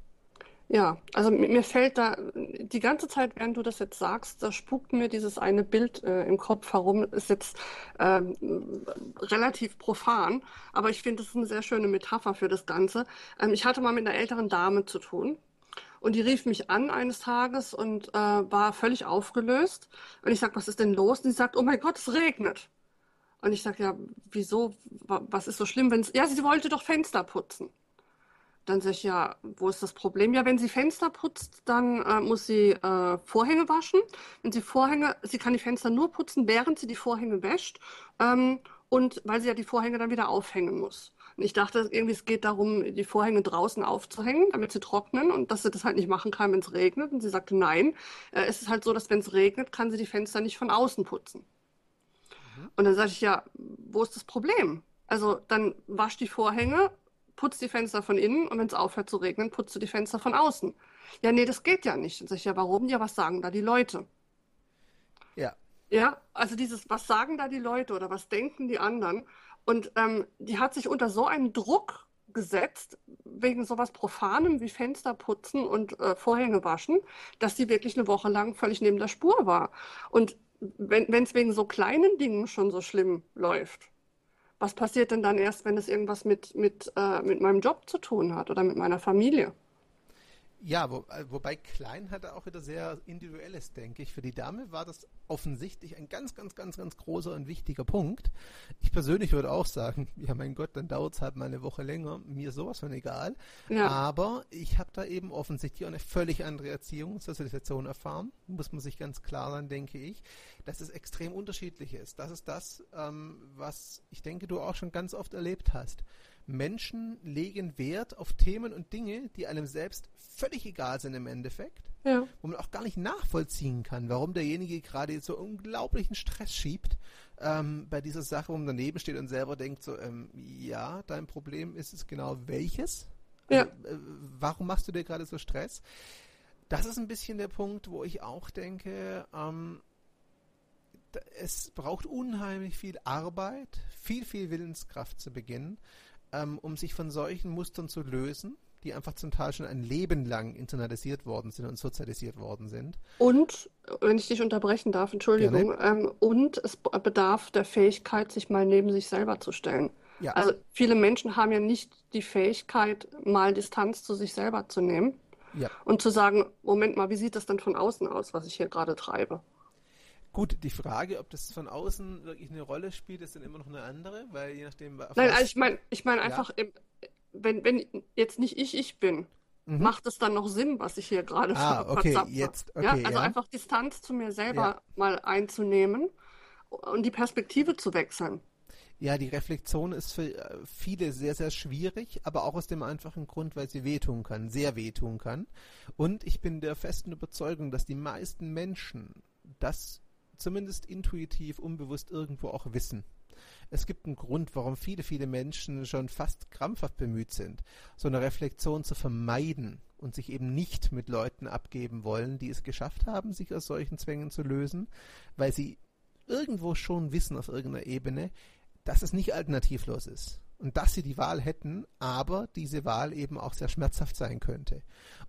Ja, also mir fällt da die ganze Zeit, während du das jetzt sagst, da spukt mir dieses eine Bild äh, im Kopf herum. Ist jetzt ähm, relativ profan, aber ich finde, es ist eine sehr schöne Metapher für das Ganze. Ähm, ich hatte mal mit einer älteren Dame zu tun. Und die rief mich an eines Tages und äh, war völlig aufgelöst. Und ich sag, was ist denn los? Und sie sagt, oh mein Gott, es regnet. Und ich sage, ja, wieso, was ist so schlimm, wenn es, ja, sie wollte doch Fenster putzen. Dann sage ich, ja, wo ist das Problem? Ja, wenn sie Fenster putzt, dann äh, muss sie äh, Vorhänge waschen. Wenn sie Vorhänge, sie kann die Fenster nur putzen, während sie die Vorhänge wäscht. Ähm, und weil sie ja die Vorhänge dann wieder aufhängen muss. Und ich dachte irgendwie, es geht darum, die Vorhänge draußen aufzuhängen, damit sie trocknen und dass sie das halt nicht machen kann, wenn es regnet. Und sie sagte, nein, äh, es ist halt so, dass wenn es regnet, kann sie die Fenster nicht von außen putzen. Und dann sage ich, ja, wo ist das Problem? Also dann wasch die Vorhänge, putz die Fenster von innen und wenn es aufhört zu regnen, putzt du die Fenster von außen. Ja, nee, das geht ja nicht. Dann sage ich, ja, warum? Ja, was sagen da die Leute? Ja. Ja, also dieses, was sagen da die Leute oder was denken die anderen? Und ähm, die hat sich unter so einen Druck gesetzt, wegen sowas Profanem wie Fenster putzen und äh, Vorhänge waschen, dass sie wirklich eine Woche lang völlig neben der Spur war. Und wenn es wegen so kleinen Dingen schon so schlimm läuft, was passiert denn dann erst, wenn es irgendwas mit, mit, äh, mit meinem Job zu tun hat oder mit meiner Familie? Ja, wo, äh, wobei klein hatte auch wieder sehr individuelles, denke ich. Für die Dame war das offensichtlich ein ganz, ganz, ganz, ganz großer und wichtiger Punkt. Ich persönlich würde auch sagen, ja mein Gott, dann dauert es halt mal eine Woche länger, mir sowas von egal. Ja. Aber ich habe da eben offensichtlich auch eine völlig andere Erziehung, Sozialisation erfahren, muss man sich ganz klar sein, denke ich, dass es extrem unterschiedlich ist. Das ist das, ähm, was ich denke, du auch schon ganz oft erlebt hast. Menschen legen Wert auf Themen und Dinge, die einem selbst völlig egal sind im Endeffekt, ja. wo man auch gar nicht nachvollziehen kann, warum derjenige gerade so unglaublichen Stress schiebt ähm, bei dieser Sache, wo man daneben steht und selber denkt so, ähm, ja, dein Problem ist es genau welches? Ja. Also, äh, warum machst du dir gerade so Stress? Das ist ein bisschen der Punkt, wo ich auch denke, ähm, es braucht unheimlich viel Arbeit, viel, viel Willenskraft zu beginnen, ähm, um sich von solchen Mustern zu lösen, die einfach zum Teil schon ein Leben lang internalisiert worden sind und sozialisiert worden sind. Und, wenn ich dich unterbrechen darf, Entschuldigung, ähm, und es bedarf der Fähigkeit, sich mal neben sich selber zu stellen. Ja. Also viele Menschen haben ja nicht die Fähigkeit, mal Distanz zu sich selber zu nehmen ja. und zu sagen, Moment mal, wie sieht das denn von außen aus, was ich hier gerade treibe? Gut, die Frage, ob das von außen wirklich eine Rolle spielt, ist dann immer noch eine andere, weil je nachdem. Nein, also ich meine, ich meine einfach, ja. wenn, wenn jetzt nicht ich ich bin, mhm. macht es dann noch Sinn, was ich hier gerade ah, okay, jetzt, okay, ja, also ja. einfach Distanz zu mir selber mal einzunehmen und die Perspektive zu wechseln. Ja, die Reflexion ist für äh, viele sehr, sehr schwierig, aber auch aus dem einfachen Grund, weil sie wehtun kann, sehr wehtun kann. Und ich bin der festen Überzeugung, dass die meisten Menschen das zumindest intuitiv, unbewusst irgendwo auch wissen. Es gibt einen Grund, warum viele, viele Menschen schon fast krampfhaft bemüht sind, so eine Reflexion zu vermeiden und sich eben nicht mit Leuten abgeben wollen, die es geschafft haben, sich aus solchen Zwängen zu lösen, weil sie irgendwo schon wissen auf irgendeiner Ebene, dass es nicht alternativlos ist und dass sie die Wahl hätten, aber diese Wahl eben auch sehr schmerzhaft sein könnte.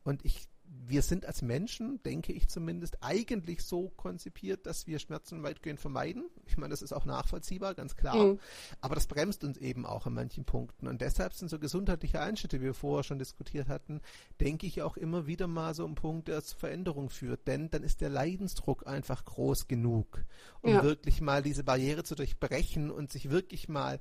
Und ich wir sind als Menschen, denke ich zumindest, eigentlich so konzipiert, dass wir Schmerzen weitgehend vermeiden. Ich meine, das ist auch nachvollziehbar, ganz klar. Mhm. Aber das bremst uns eben auch an manchen Punkten. Und deshalb sind so gesundheitliche Einschnitte, wie wir vorher schon diskutiert hatten, denke ich auch immer wieder mal so ein Punkt, der zur Veränderung führt. Denn dann ist der Leidensdruck einfach groß genug, um ja. wirklich mal diese Barriere zu durchbrechen und sich wirklich mal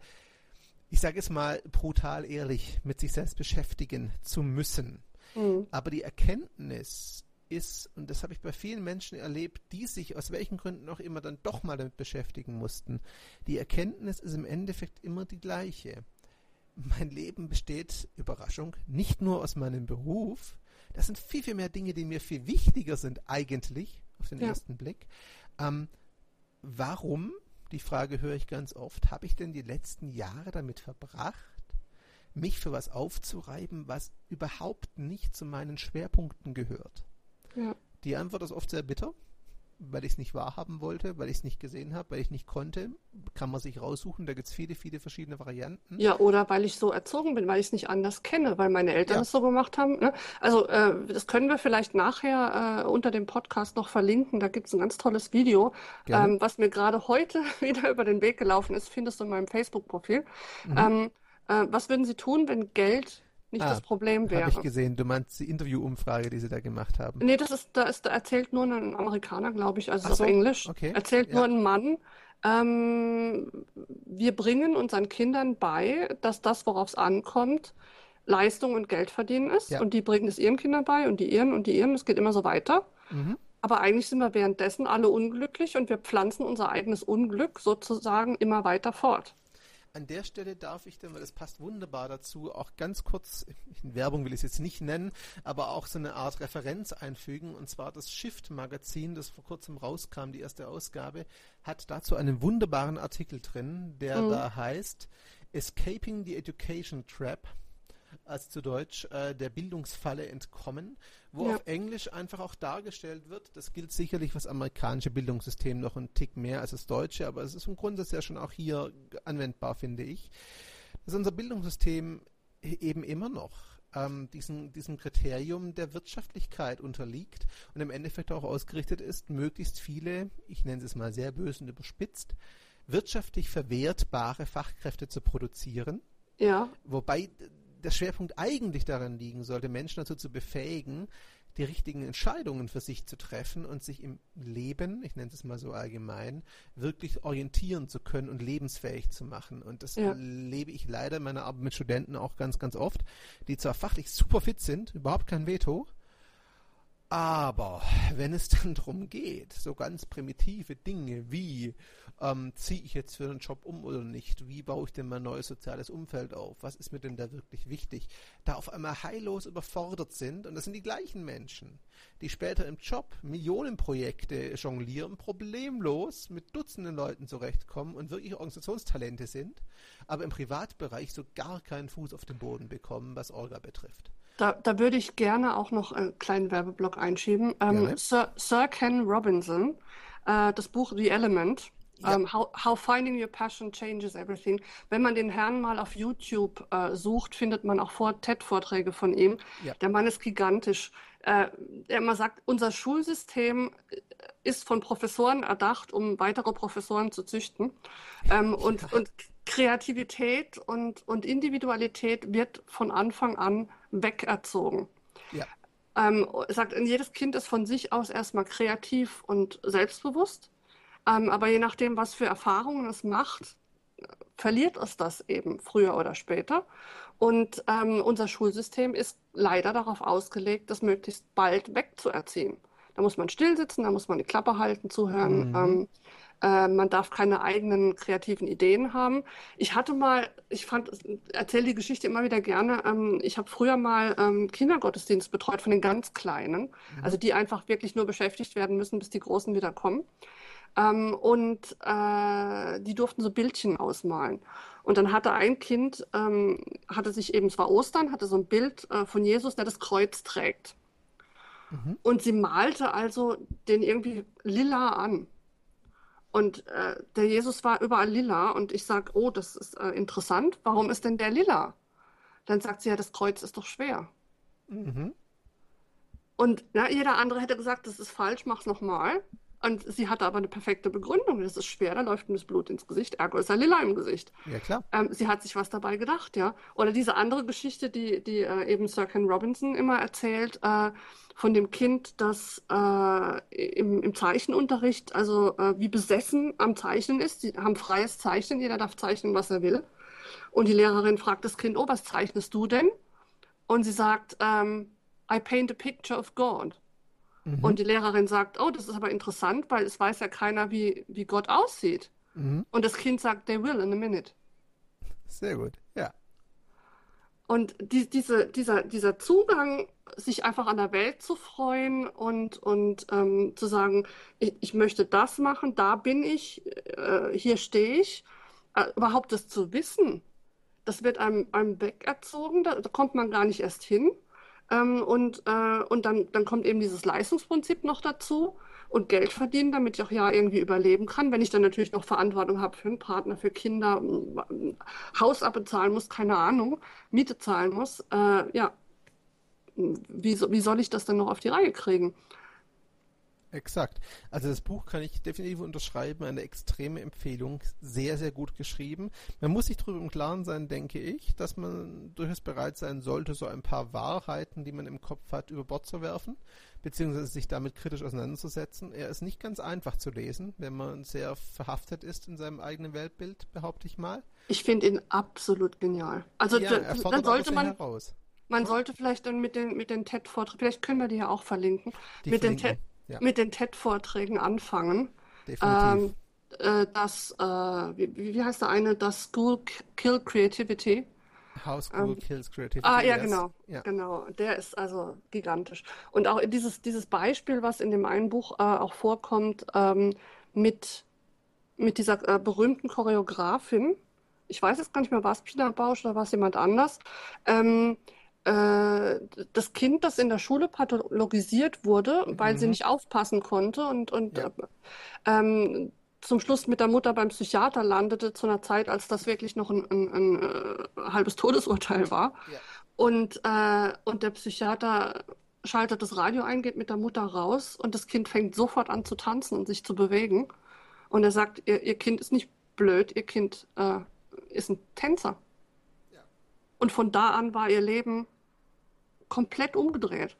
ich sage es mal brutal ehrlich, mit sich selbst beschäftigen zu müssen. Mhm. Aber die Erkenntnis ist, und das habe ich bei vielen Menschen erlebt, die sich aus welchen Gründen auch immer dann doch mal damit beschäftigen mussten, die Erkenntnis ist im Endeffekt immer die gleiche. Mein Leben besteht, Überraschung, nicht nur aus meinem Beruf. Das sind viel, viel mehr Dinge, die mir viel wichtiger sind eigentlich, auf den ja. ersten Blick. Ähm, warum, die Frage höre ich ganz oft, habe ich denn die letzten Jahre damit verbracht, mich für was aufzureiben, was überhaupt nicht zu meinen Schwerpunkten gehört? Ja. Die Antwort ist oft sehr bitter, weil ich es nicht wahrhaben wollte, weil ich es nicht gesehen habe, weil ich nicht konnte. Kann man sich raussuchen, da gibt es viele, viele verschiedene Varianten. Ja, oder weil ich so erzogen bin, weil ich es nicht anders kenne, weil meine Eltern ja. es so gemacht haben. Ne? Also äh, das können wir vielleicht nachher äh, unter dem Podcast noch verlinken. Da gibt es ein ganz tolles Video, ähm, was mir gerade heute wieder über den Weg gelaufen ist, findest du in meinem Facebook-Profil. Mhm. Ähm, äh, was würden Sie tun, wenn Geld nicht ah, das Problem wäre? Habe ich gesehen. Du meinst die Interviewumfrage, die Sie da gemacht haben? Nee, das ist, da ist, da erzählt nur ein Amerikaner, glaube ich, also so, auf Englisch. Okay. Erzählt ja. nur ein Mann. Ähm, wir bringen unseren Kindern bei, dass das, worauf es ankommt, Leistung und Geld verdienen ist. Ja. Und die bringen es ihren Kindern bei und die ihren und die ihren. Es geht immer so weiter. Mhm. Aber eigentlich sind wir währenddessen alle unglücklich und wir pflanzen unser eigenes Unglück sozusagen immer weiter fort. An der Stelle darf ich denn, weil das passt wunderbar dazu, auch ganz kurz, in Werbung will ich es jetzt nicht nennen, aber auch so eine Art Referenz einfügen. Und zwar das Shift-Magazin, das vor kurzem rauskam, die erste Ausgabe, hat dazu einen wunderbaren Artikel drin, der mhm. da heißt Escaping the Education Trap als zu Deutsch äh, der Bildungsfalle entkommen, wo ja. auf Englisch einfach auch dargestellt wird, das gilt sicherlich für das amerikanische Bildungssystem noch ein Tick mehr als das deutsche, aber es ist im Grunde ja schon auch hier anwendbar, finde ich, dass unser Bildungssystem e-, eben immer noch ähm, diesem, diesem Kriterium der Wirtschaftlichkeit unterliegt und im Endeffekt auch ausgerichtet ist, möglichst viele, ich nenne es mal sehr böse und überspitzt, wirtschaftlich verwertbare Fachkräfte zu produzieren. Ja. Wobei der Schwerpunkt eigentlich daran liegen sollte, Menschen dazu zu befähigen, die richtigen Entscheidungen für sich zu treffen und sich im Leben, ich nenne es mal so allgemein, wirklich orientieren zu können und lebensfähig zu machen. Und das ja. lebe ich leider in meiner Arbeit mit Studenten auch ganz, ganz oft, die zwar fachlich super fit sind, überhaupt kein Veto, aber wenn es dann darum geht, so ganz primitive Dinge wie ähm, ziehe ich jetzt für einen Job um oder nicht, wie baue ich denn mein neues soziales Umfeld auf, was ist mir denn da wirklich wichtig, da auf einmal heillos überfordert sind und das sind die gleichen Menschen, die später im Job Millionenprojekte jonglieren, problemlos mit Dutzenden Leuten zurechtkommen und wirklich Organisationstalente sind, aber im Privatbereich so gar keinen Fuß auf den Boden bekommen, was Orga betrifft. Da, da würde ich gerne auch noch einen kleinen Werbeblock einschieben. Ähm, Sir, Sir, Ken Robinson, äh, das Buch The Element, ja. um, ähm, how, how, Finding Your Passion Changes Everything. Wenn man den Herrn mal auf YouTube äh, sucht, findet man auch vor TED-Vorträge von ihm. Ja. Der Mann ist gigantisch. Äh, er immer sagt, unser Schulsystem äh, ist von Professoren erdacht, um weitere Professoren zu züchten. Ähm, und, und Kreativität und, und Individualität wird von Anfang an wegerzogen. Ja. Ähm, sagt, jedes Kind ist von sich aus erstmal kreativ und selbstbewusst, ähm, aber je nachdem, was für Erfahrungen es macht, verliert es das eben früher oder später. Und ähm, unser Schulsystem ist leider darauf ausgelegt, das möglichst bald wegzuerziehen. Da muss man still sitzen, da muss man die Klappe halten, zuhören. Mhm. Ähm, äh, man darf keine eigenen kreativen Ideen haben. Ich hatte mal, ich fand, erzähle die Geschichte immer wieder gerne. Ähm, ich habe früher mal ähm, Kindergottesdienst betreut von den ganz Kleinen, mhm. also die einfach wirklich nur beschäftigt werden müssen, bis die Großen wieder kommen. Ähm, und äh, die durften so Bildchen ausmalen. Und dann hatte ein Kind, ähm, hatte sich eben, es war Ostern, hatte so ein Bild äh, von Jesus, der das Kreuz trägt. Mhm. Und sie malte also den irgendwie lila an. Und äh, der Jesus war überall lila. Und ich sage, oh, das ist äh, interessant. Warum ist denn der lila? Dann sagt sie, ja, das Kreuz ist doch schwer. Mhm. Und na, jeder andere hätte gesagt, das ist falsch, mach's nochmal. Und sie hatte aber eine perfekte Begründung. Das ist schwer, da läuft ihm das Blut ins Gesicht, ergo ist er lila im Gesicht. Ja, klar. Ähm, sie hat sich was dabei gedacht, ja. Oder diese andere Geschichte, die, die äh, eben Sir Ken Robinson immer erzählt, äh, von dem Kind, das äh, im, im Zeichenunterricht, also äh, wie besessen am Zeichnen ist. Sie haben freies Zeichnen, jeder darf zeichnen, was er will. Und die Lehrerin fragt das Kind, oh, was zeichnest du denn? Und sie sagt, ähm, I paint a picture of God. Mhm. Und die Lehrerin sagt, oh, das ist aber interessant, weil es weiß ja keiner, wie, wie Gott aussieht. Mhm. Und das Kind sagt, they will in a minute. Sehr gut, ja. Und die, diese, dieser, dieser Zugang, sich einfach an der Welt zu freuen und, und ähm, zu sagen, ich, ich möchte das machen, da bin ich, äh, hier stehe ich, äh, überhaupt das zu wissen, das wird einem, einem wegerzogen, da, da kommt man gar nicht erst hin. Ähm, und äh, und dann, dann kommt eben dieses Leistungsprinzip noch dazu und Geld verdienen, damit ich auch ja irgendwie überleben kann. Wenn ich dann natürlich noch Verantwortung habe für einen Partner, für Kinder, Haus abbezahlen muss, keine Ahnung, Miete zahlen muss, äh, ja, wie, wie soll ich das dann noch auf die Reihe kriegen? Exakt. Also das Buch kann ich definitiv unterschreiben, eine extreme Empfehlung, sehr, sehr gut geschrieben. Man muss sich darüber im Klaren sein, denke ich, dass man durchaus bereit sein sollte, so ein paar Wahrheiten, die man im Kopf hat, über Bord zu werfen, beziehungsweise sich damit kritisch auseinanderzusetzen. Er ist nicht ganz einfach zu lesen, wenn man sehr verhaftet ist in seinem eigenen Weltbild, behaupte ich mal. Ich finde ihn absolut genial. Also ja, er dann sollte man heraus. Man sollte vielleicht dann mit den, mit den TED-Vorträgen, vielleicht können wir die ja auch verlinken, die mit verlinken. den TED ja. mit den TED-Vorträgen anfangen. Definitiv. Ähm, äh, das, äh, wie, wie heißt der eine? Das School Kill Creativity. How School ähm, Kills Creativity. Ah, ja, genau. Ja. Genau. Der ist also gigantisch. Und auch dieses, dieses Beispiel, was in dem einen Buch äh, auch vorkommt, ähm, mit, mit dieser äh, berühmten Choreografin. Ich weiß jetzt gar nicht mehr, war es Pina Bausch oder war es jemand anders? Ähm, äh, das Kind, das in der Schule pathologisiert wurde, weil mhm. sie nicht aufpassen konnte und, und ja. äh, ähm, zum Schluss mit der Mutter beim Psychiater landete, zu einer Zeit, als das wirklich noch ein, ein, ein, ein äh, halbes Todesurteil war. Ja. Und, äh, und der Psychiater schaltet das Radio ein, geht mit der Mutter raus und das Kind fängt sofort an zu tanzen und sich zu bewegen. Und er sagt, ihr, ihr Kind ist nicht blöd, ihr Kind äh, ist ein Tänzer. Ja. Und von da an war ihr Leben komplett umgedreht.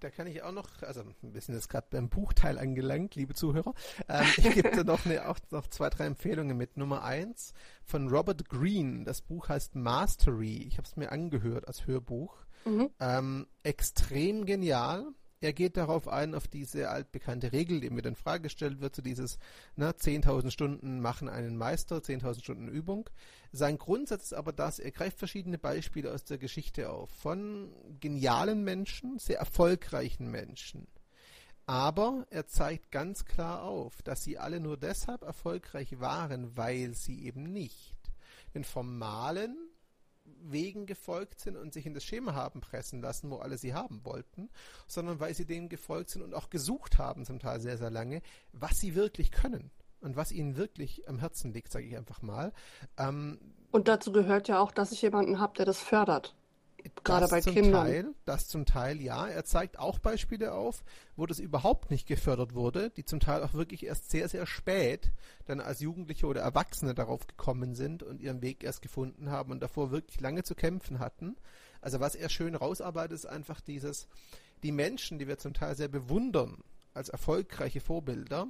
Da kann ich auch noch, also wir sind jetzt gerade beim Buchteil angelangt, liebe Zuhörer. Ähm, ich gebe da noch, eine, auch noch zwei, drei Empfehlungen mit. Nummer eins von Robert Greene. Das Buch heißt Mastery. Ich habe es mir angehört als Hörbuch. Mhm. Ähm, extrem genial er geht darauf ein, auf diese altbekannte Regel, die mir dann Frage gestellt wird, zu dieses ne, 10.000 Stunden machen einen Meister, 10.000 Stunden Übung. Sein Grundsatz ist aber das, er greift verschiedene Beispiele aus der Geschichte auf, von genialen Menschen, sehr erfolgreichen Menschen. Aber er zeigt ganz klar auf, dass sie alle nur deshalb erfolgreich waren, weil sie eben nicht den formalen Wegen gefolgt sind und sich in das Schema haben pressen lassen, wo alle sie haben wollten, sondern weil sie dem gefolgt sind und auch gesucht haben, zum Teil sehr, sehr lange, was sie wirklich können und was ihnen wirklich am Herzen liegt, sage ich einfach mal. Ähm, und dazu gehört ja auch, dass ich jemanden habe, der das fördert. Gerade das bei zum Kindern. Teil, das zum Teil, ja. Er zeigt auch Beispiele auf, wo das überhaupt nicht gefördert wurde, die zum Teil auch wirklich erst sehr, sehr spät dann als Jugendliche oder Erwachsene darauf gekommen sind und ihren Weg erst gefunden haben und davor wirklich lange zu kämpfen hatten. Also was er schön rausarbeitet, ist einfach dieses, die Menschen, die wir zum Teil sehr bewundern als erfolgreiche Vorbilder,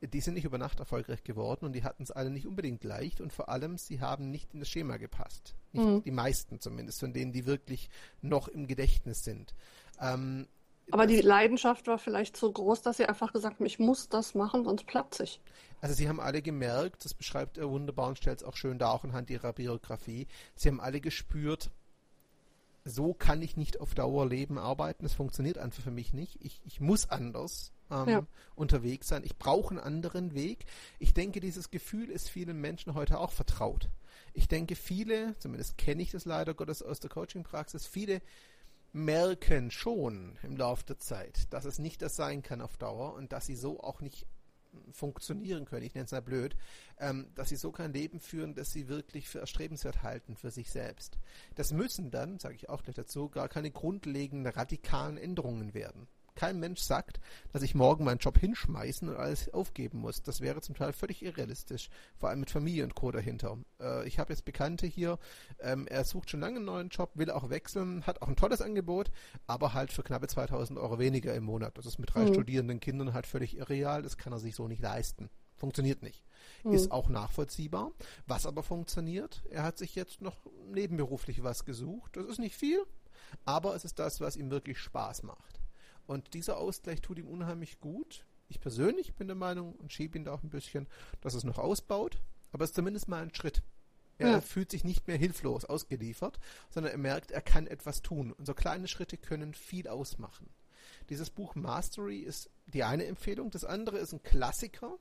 die sind nicht über Nacht erfolgreich geworden und die hatten es alle nicht unbedingt leicht und vor allem, sie haben nicht in das Schema gepasst. Nicht mhm. Die meisten zumindest, von denen, die wirklich noch im Gedächtnis sind. Ähm, aber die Leidenschaft war vielleicht so groß, dass sie einfach gesagt haben, ich muss das machen, sonst platze ich. Also sie haben alle gemerkt, das beschreibt er wunderbar und stellt es auch schön dar, auch anhand ihrer Biografie, sie haben alle gespürt, so kann ich nicht auf Dauer leben, arbeiten, es funktioniert einfach für mich nicht, ich, ich muss anders ähm, ja. unterwegs sein. Ich brauche einen anderen Weg. Ich denke, dieses Gefühl ist vielen Menschen heute auch vertraut. Ich denke, viele, zumindest kenne ich das leider Gottes aus der Coaching-Praxis, viele merken schon im Laufe der Zeit, dass es nicht das sein kann auf Dauer und dass sie so auch nicht funktionieren können, ich nenne es mal blöd, ähm, dass sie so kein Leben führen, dass sie wirklich für erstrebenswert halten für sich selbst. Das müssen dann, sage ich auch gleich dazu, gar keine grundlegenden radikalen Änderungen werden kein Mensch sagt, dass ich morgen meinen Job hinschmeißen und alles aufgeben muss. Das wäre zum Teil völlig irrealistisch, vor allem mit Familie und Co. dahinter. Äh, ich habe jetzt Bekannte hier, ähm, er sucht schon lange einen neuen Job, will auch wechseln, hat auch ein tolles Angebot, aber halt für knappe 2000 Euro weniger im Monat. Das ist mit drei mhm. studierenden Kindern halt völlig irreal, das kann er sich so nicht leisten. Funktioniert nicht. Mhm. Ist auch nachvollziehbar. Was aber funktioniert, er hat sich jetzt noch nebenberuflich was gesucht. Das ist nicht viel, aber es ist das, was ihm wirklich Spaß macht. Und dieser Ausgleich tut ihm unheimlich gut. Ich persönlich bin der Meinung und schiebe ihn da auch ein bisschen, dass es noch ausbaut, aber es ist zumindest mal ein Schritt. Er ja. fühlt sich nicht mehr hilflos ausgeliefert, sondern er merkt, er kann etwas tun. Und so kleine Schritte können viel ausmachen. Dieses Buch Mastery ist die eine Empfehlung. Das andere ist ein Klassiker.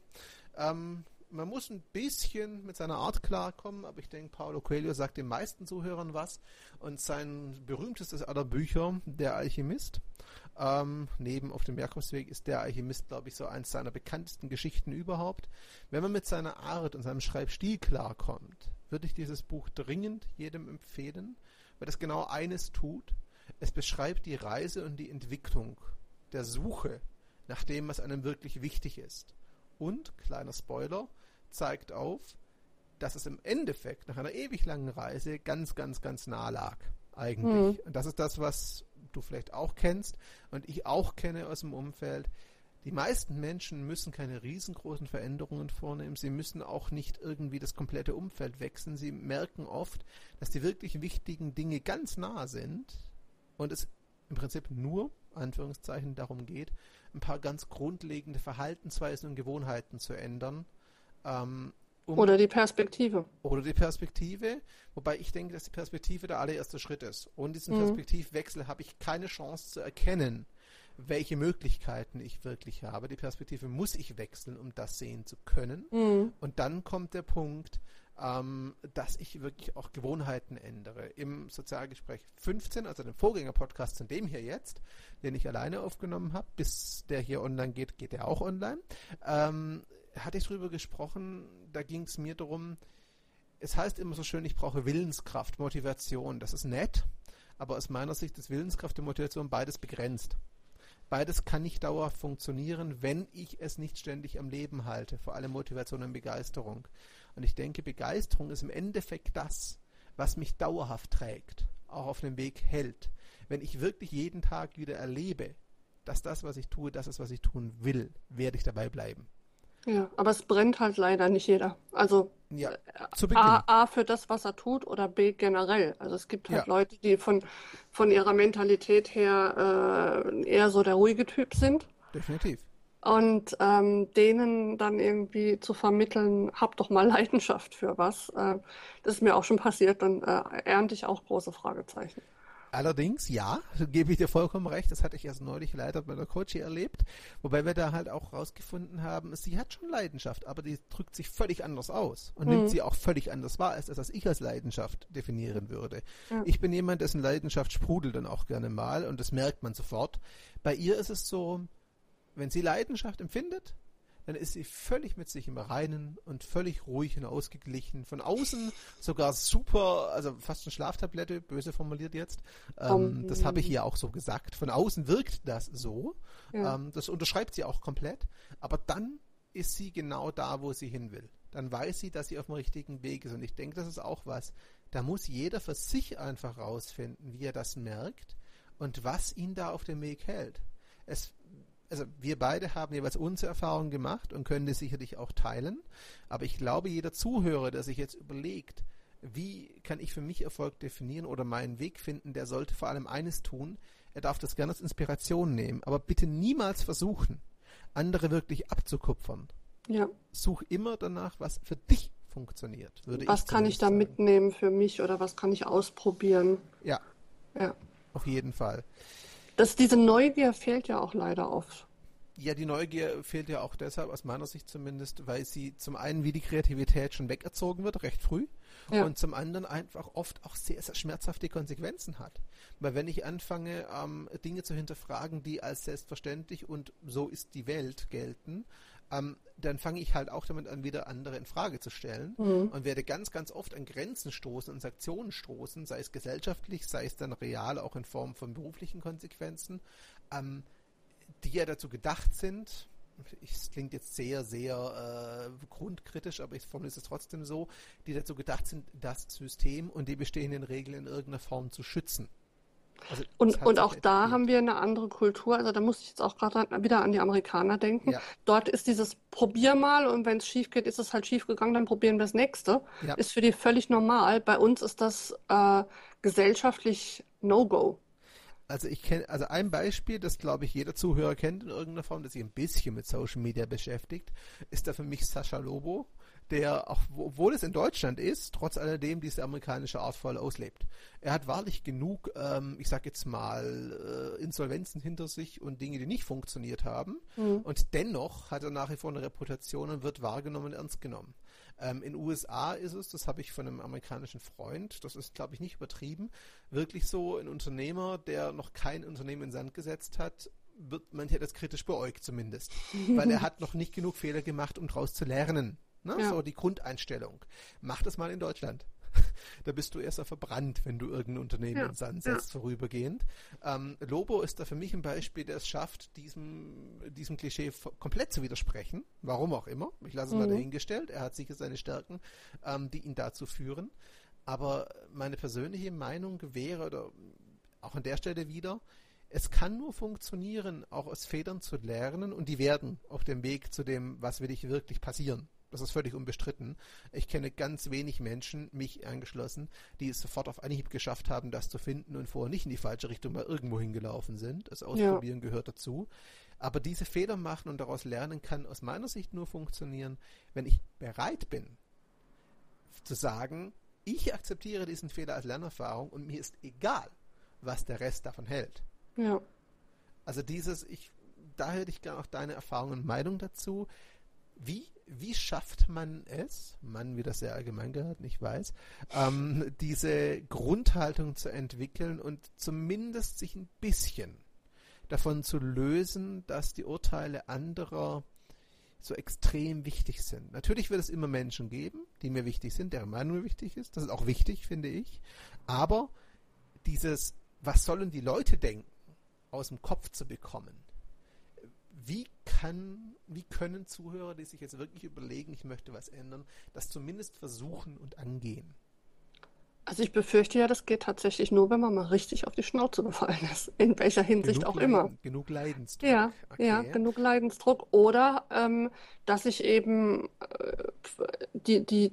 Ähm, man muss ein bisschen mit seiner Art klarkommen, aber ich denke, Paulo Coelho sagt den meisten Zuhörern was. Und sein berühmtestes aller Bücher, Der Alchemist, ähm, neben Auf dem Jakobsweg ist Der Alchemist, glaube ich, so eins seiner bekanntesten Geschichten überhaupt. Wenn man mit seiner Art und seinem Schreibstil klarkommt, würde ich dieses Buch dringend jedem empfehlen, weil es genau eines tut. Es beschreibt die Reise und die Entwicklung der Suche nach dem, was einem wirklich wichtig ist. Und, kleiner Spoiler, zeigt auf, dass es im Endeffekt nach einer ewig langen Reise ganz, ganz, ganz nah lag. Eigentlich. Mhm. Und das ist das, was du vielleicht auch kennst und ich auch kenne aus dem Umfeld. Die meisten Menschen müssen keine riesengroßen Veränderungen vornehmen. Sie müssen auch nicht irgendwie das komplette Umfeld wechseln. Sie merken oft, dass die wirklich wichtigen Dinge ganz nah sind und es im Prinzip nur, Anführungszeichen, darum geht, ein paar ganz grundlegende Verhaltensweisen und Gewohnheiten zu ändern. Ähm, um oder die Perspektive. Oder die Perspektive, wobei ich denke, dass die Perspektive der allererste Schritt ist. Ohne diesen mhm. Perspektivwechsel habe ich keine Chance zu erkennen, welche Möglichkeiten ich wirklich habe. Die Perspektive muss ich wechseln, um das sehen zu können. Mhm. Und dann kommt der Punkt, ähm, dass ich wirklich auch Gewohnheiten ändere. Im Sozialgespräch 15, also dem Vorgänger-Podcast zu dem hier jetzt, den ich alleine aufgenommen habe, bis der hier online geht, geht der auch online, ähm, hatte ich darüber gesprochen, da ging es mir darum, es heißt immer so schön, ich brauche Willenskraft, Motivation. Das ist nett, aber aus meiner Sicht ist Willenskraft und Motivation beides begrenzt. Beides kann nicht dauerhaft funktionieren, wenn ich es nicht ständig am Leben halte, vor allem Motivation und Begeisterung. Und ich denke, Begeisterung ist im Endeffekt das, was mich dauerhaft trägt, auch auf dem Weg hält. Wenn ich wirklich jeden Tag wieder erlebe, dass das, was ich tue, das ist, was ich tun will, werde ich dabei bleiben. Ja, aber es brennt halt leider nicht jeder. Also ja, A, A für das, was er tut oder B generell. Also es gibt halt ja. Leute, die von, von ihrer Mentalität her äh, eher so der ruhige Typ sind. Definitiv. Und ähm, denen dann irgendwie zu vermitteln, hab doch mal Leidenschaft für was. Äh, das ist mir auch schon passiert, dann äh, ernte ich auch große Fragezeichen. Allerdings, ja, gebe ich dir vollkommen recht, das hatte ich erst neulich leider bei der Coachie erlebt, wobei wir da halt auch rausgefunden haben, sie hat schon Leidenschaft, aber die drückt sich völlig anders aus und mhm. nimmt sie auch völlig anders wahr, als das, was ich als Leidenschaft definieren würde. Ja. Ich bin jemand, dessen Leidenschaft sprudelt dann auch gerne mal und das merkt man sofort. Bei ihr ist es so, wenn sie Leidenschaft empfindet, dann ist sie völlig mit sich im Reinen und völlig ruhig und ausgeglichen. Von außen sogar super, also fast eine Schlaftablette, böse formuliert jetzt. Ähm, um, das habe ich ihr auch so gesagt. Von außen wirkt das so. Ja. Ähm, das unterschreibt sie auch komplett. Aber dann ist sie genau da, wo sie hin will. Dann weiß sie, dass sie auf dem richtigen Weg ist. Und ich denke, das ist auch was. Da muss jeder für sich einfach rausfinden, wie er das merkt und was ihn da auf dem Weg hält. Es also wir beide haben jeweils unsere Erfahrungen gemacht und können das sicherlich auch teilen. Aber ich glaube, jeder Zuhörer, der sich jetzt überlegt, wie kann ich für mich Erfolg definieren oder meinen Weg finden, der sollte vor allem eines tun. Er darf das gerne als Inspiration nehmen, aber bitte niemals versuchen, andere wirklich abzukupfern. Ja. Such immer danach, was für dich funktioniert. was kann ich da sagen. mitnehmen für mich oder was kann ich ausprobieren? Ja. Ja. Auf jeden Fall dass diese Neugier fehlt ja auch leider oft. Ja, die Neugier fehlt ja auch deshalb, aus meiner Sicht zumindest, weil sie zum einen wie die Kreativität schon wegerzogen wird, recht früh, ja. und zum anderen einfach oft auch sehr, sehr schmerzhafte Konsequenzen hat. Weil wenn ich anfange, ähm, Dinge zu hinterfragen, die als selbstverständlich und so ist die Welt gelten, ähm, dann fange ich halt auch damit an, wieder andere in Frage zu stellen mhm. und werde ganz, ganz oft an Grenzen stoßen und Sanktionen stoßen, sei es gesellschaftlich, sei es dann real, auch in Form von beruflichen Konsequenzen, ähm, die ja dazu gedacht sind, es klingt jetzt sehr, sehr äh, grundkritisch, aber ich formuliere es trotzdem so, die dazu gedacht sind, das System und die bestehenden Regeln in irgendeiner Form zu schützen. Also und, und auch da geht. haben wir eine andere Kultur. Also da muss ich jetzt auch gerade wieder an die Amerikaner denken. Ja. Dort ist dieses Probier mal und wenn es schief geht, ist es halt schief gegangen, dann probieren wir das nächste. Ja. Ist für die völlig normal. Bei uns ist das äh, gesellschaftlich No-Go. Also ich kenne, also ein Beispiel, das glaube ich jeder Zuhörer kennt in irgendeiner Form, das sich ein bisschen mit Social Media beschäftigt, ist da für mich Sascha Lobo der, auch obwohl es in Deutschland ist, trotz alledem diese amerikanische Art voll auslebt. Er hat wahrlich genug, ähm, ich sag jetzt mal, äh, Insolvenzen hinter sich und Dinge, die nicht funktioniert haben. Mhm. Und dennoch hat er nach wie vor eine Reputation und wird wahrgenommen und ernst genommen. Ähm, in USA ist es, das habe ich von einem amerikanischen Freund, das ist, glaube ich, nicht übertrieben, wirklich so ein Unternehmer, der noch kein Unternehmen in Sand gesetzt hat, wird manche das kritisch beäugt zumindest. weil er hat noch nicht genug Fehler gemacht, um daraus zu lernen. Ne? Ja. So die Grundeinstellung. Mach das mal in Deutschland. da bist du erst verbrannt, wenn du irgendein Unternehmen ja. in Sand setzt, ja. vorübergehend. Ähm, Lobo ist da für mich ein Beispiel, der es schafft, diesem, diesem Klischee komplett zu widersprechen. Warum auch immer. Ich lasse es mhm. mal dahingestellt. Er hat sicher seine Stärken, ähm, die ihn dazu führen. Aber meine persönliche Meinung wäre, oder auch an der Stelle wieder, es kann nur funktionieren, auch aus Federn zu lernen und die werden auf dem Weg zu dem, was will ich wirklich passieren. Das ist völlig unbestritten. Ich kenne ganz wenig Menschen, mich eingeschlossen, die es sofort auf Anhieb geschafft haben, das zu finden und vorher nicht in die falsche Richtung mal irgendwo hingelaufen sind. Das Ausprobieren ja. gehört dazu. Aber diese Fehler machen und daraus lernen kann aus meiner Sicht nur funktionieren, wenn ich bereit bin zu sagen, ich akzeptiere diesen Fehler als Lernerfahrung und mir ist egal, was der Rest davon hält. Ja. Also dieses, ich, da hätte ich gerne auch deine Erfahrung und Meinung dazu. Wie, wie schafft man es, Mann, wie das sehr allgemein gehört, ich weiß, ähm, diese Grundhaltung zu entwickeln und zumindest sich ein bisschen davon zu lösen, dass die Urteile anderer so extrem wichtig sind. Natürlich wird es immer Menschen geben, die mir wichtig sind, deren Meinung mir wichtig ist. Das ist auch wichtig, finde ich. Aber dieses, was sollen die Leute denken, aus dem Kopf zu bekommen, wie kann, wie können Zuhörer, die sich jetzt wirklich überlegen, ich möchte was ändern, das zumindest versuchen und angehen? Also ich befürchte ja, das geht tatsächlich nur, wenn man mal richtig auf die Schnauze gefallen ist, in welcher Hinsicht genug auch Leiden, immer. Genug Leidensdruck. Ja, okay. ja, genug Leidensdruck. Oder ähm, dass ich eben äh, die, die,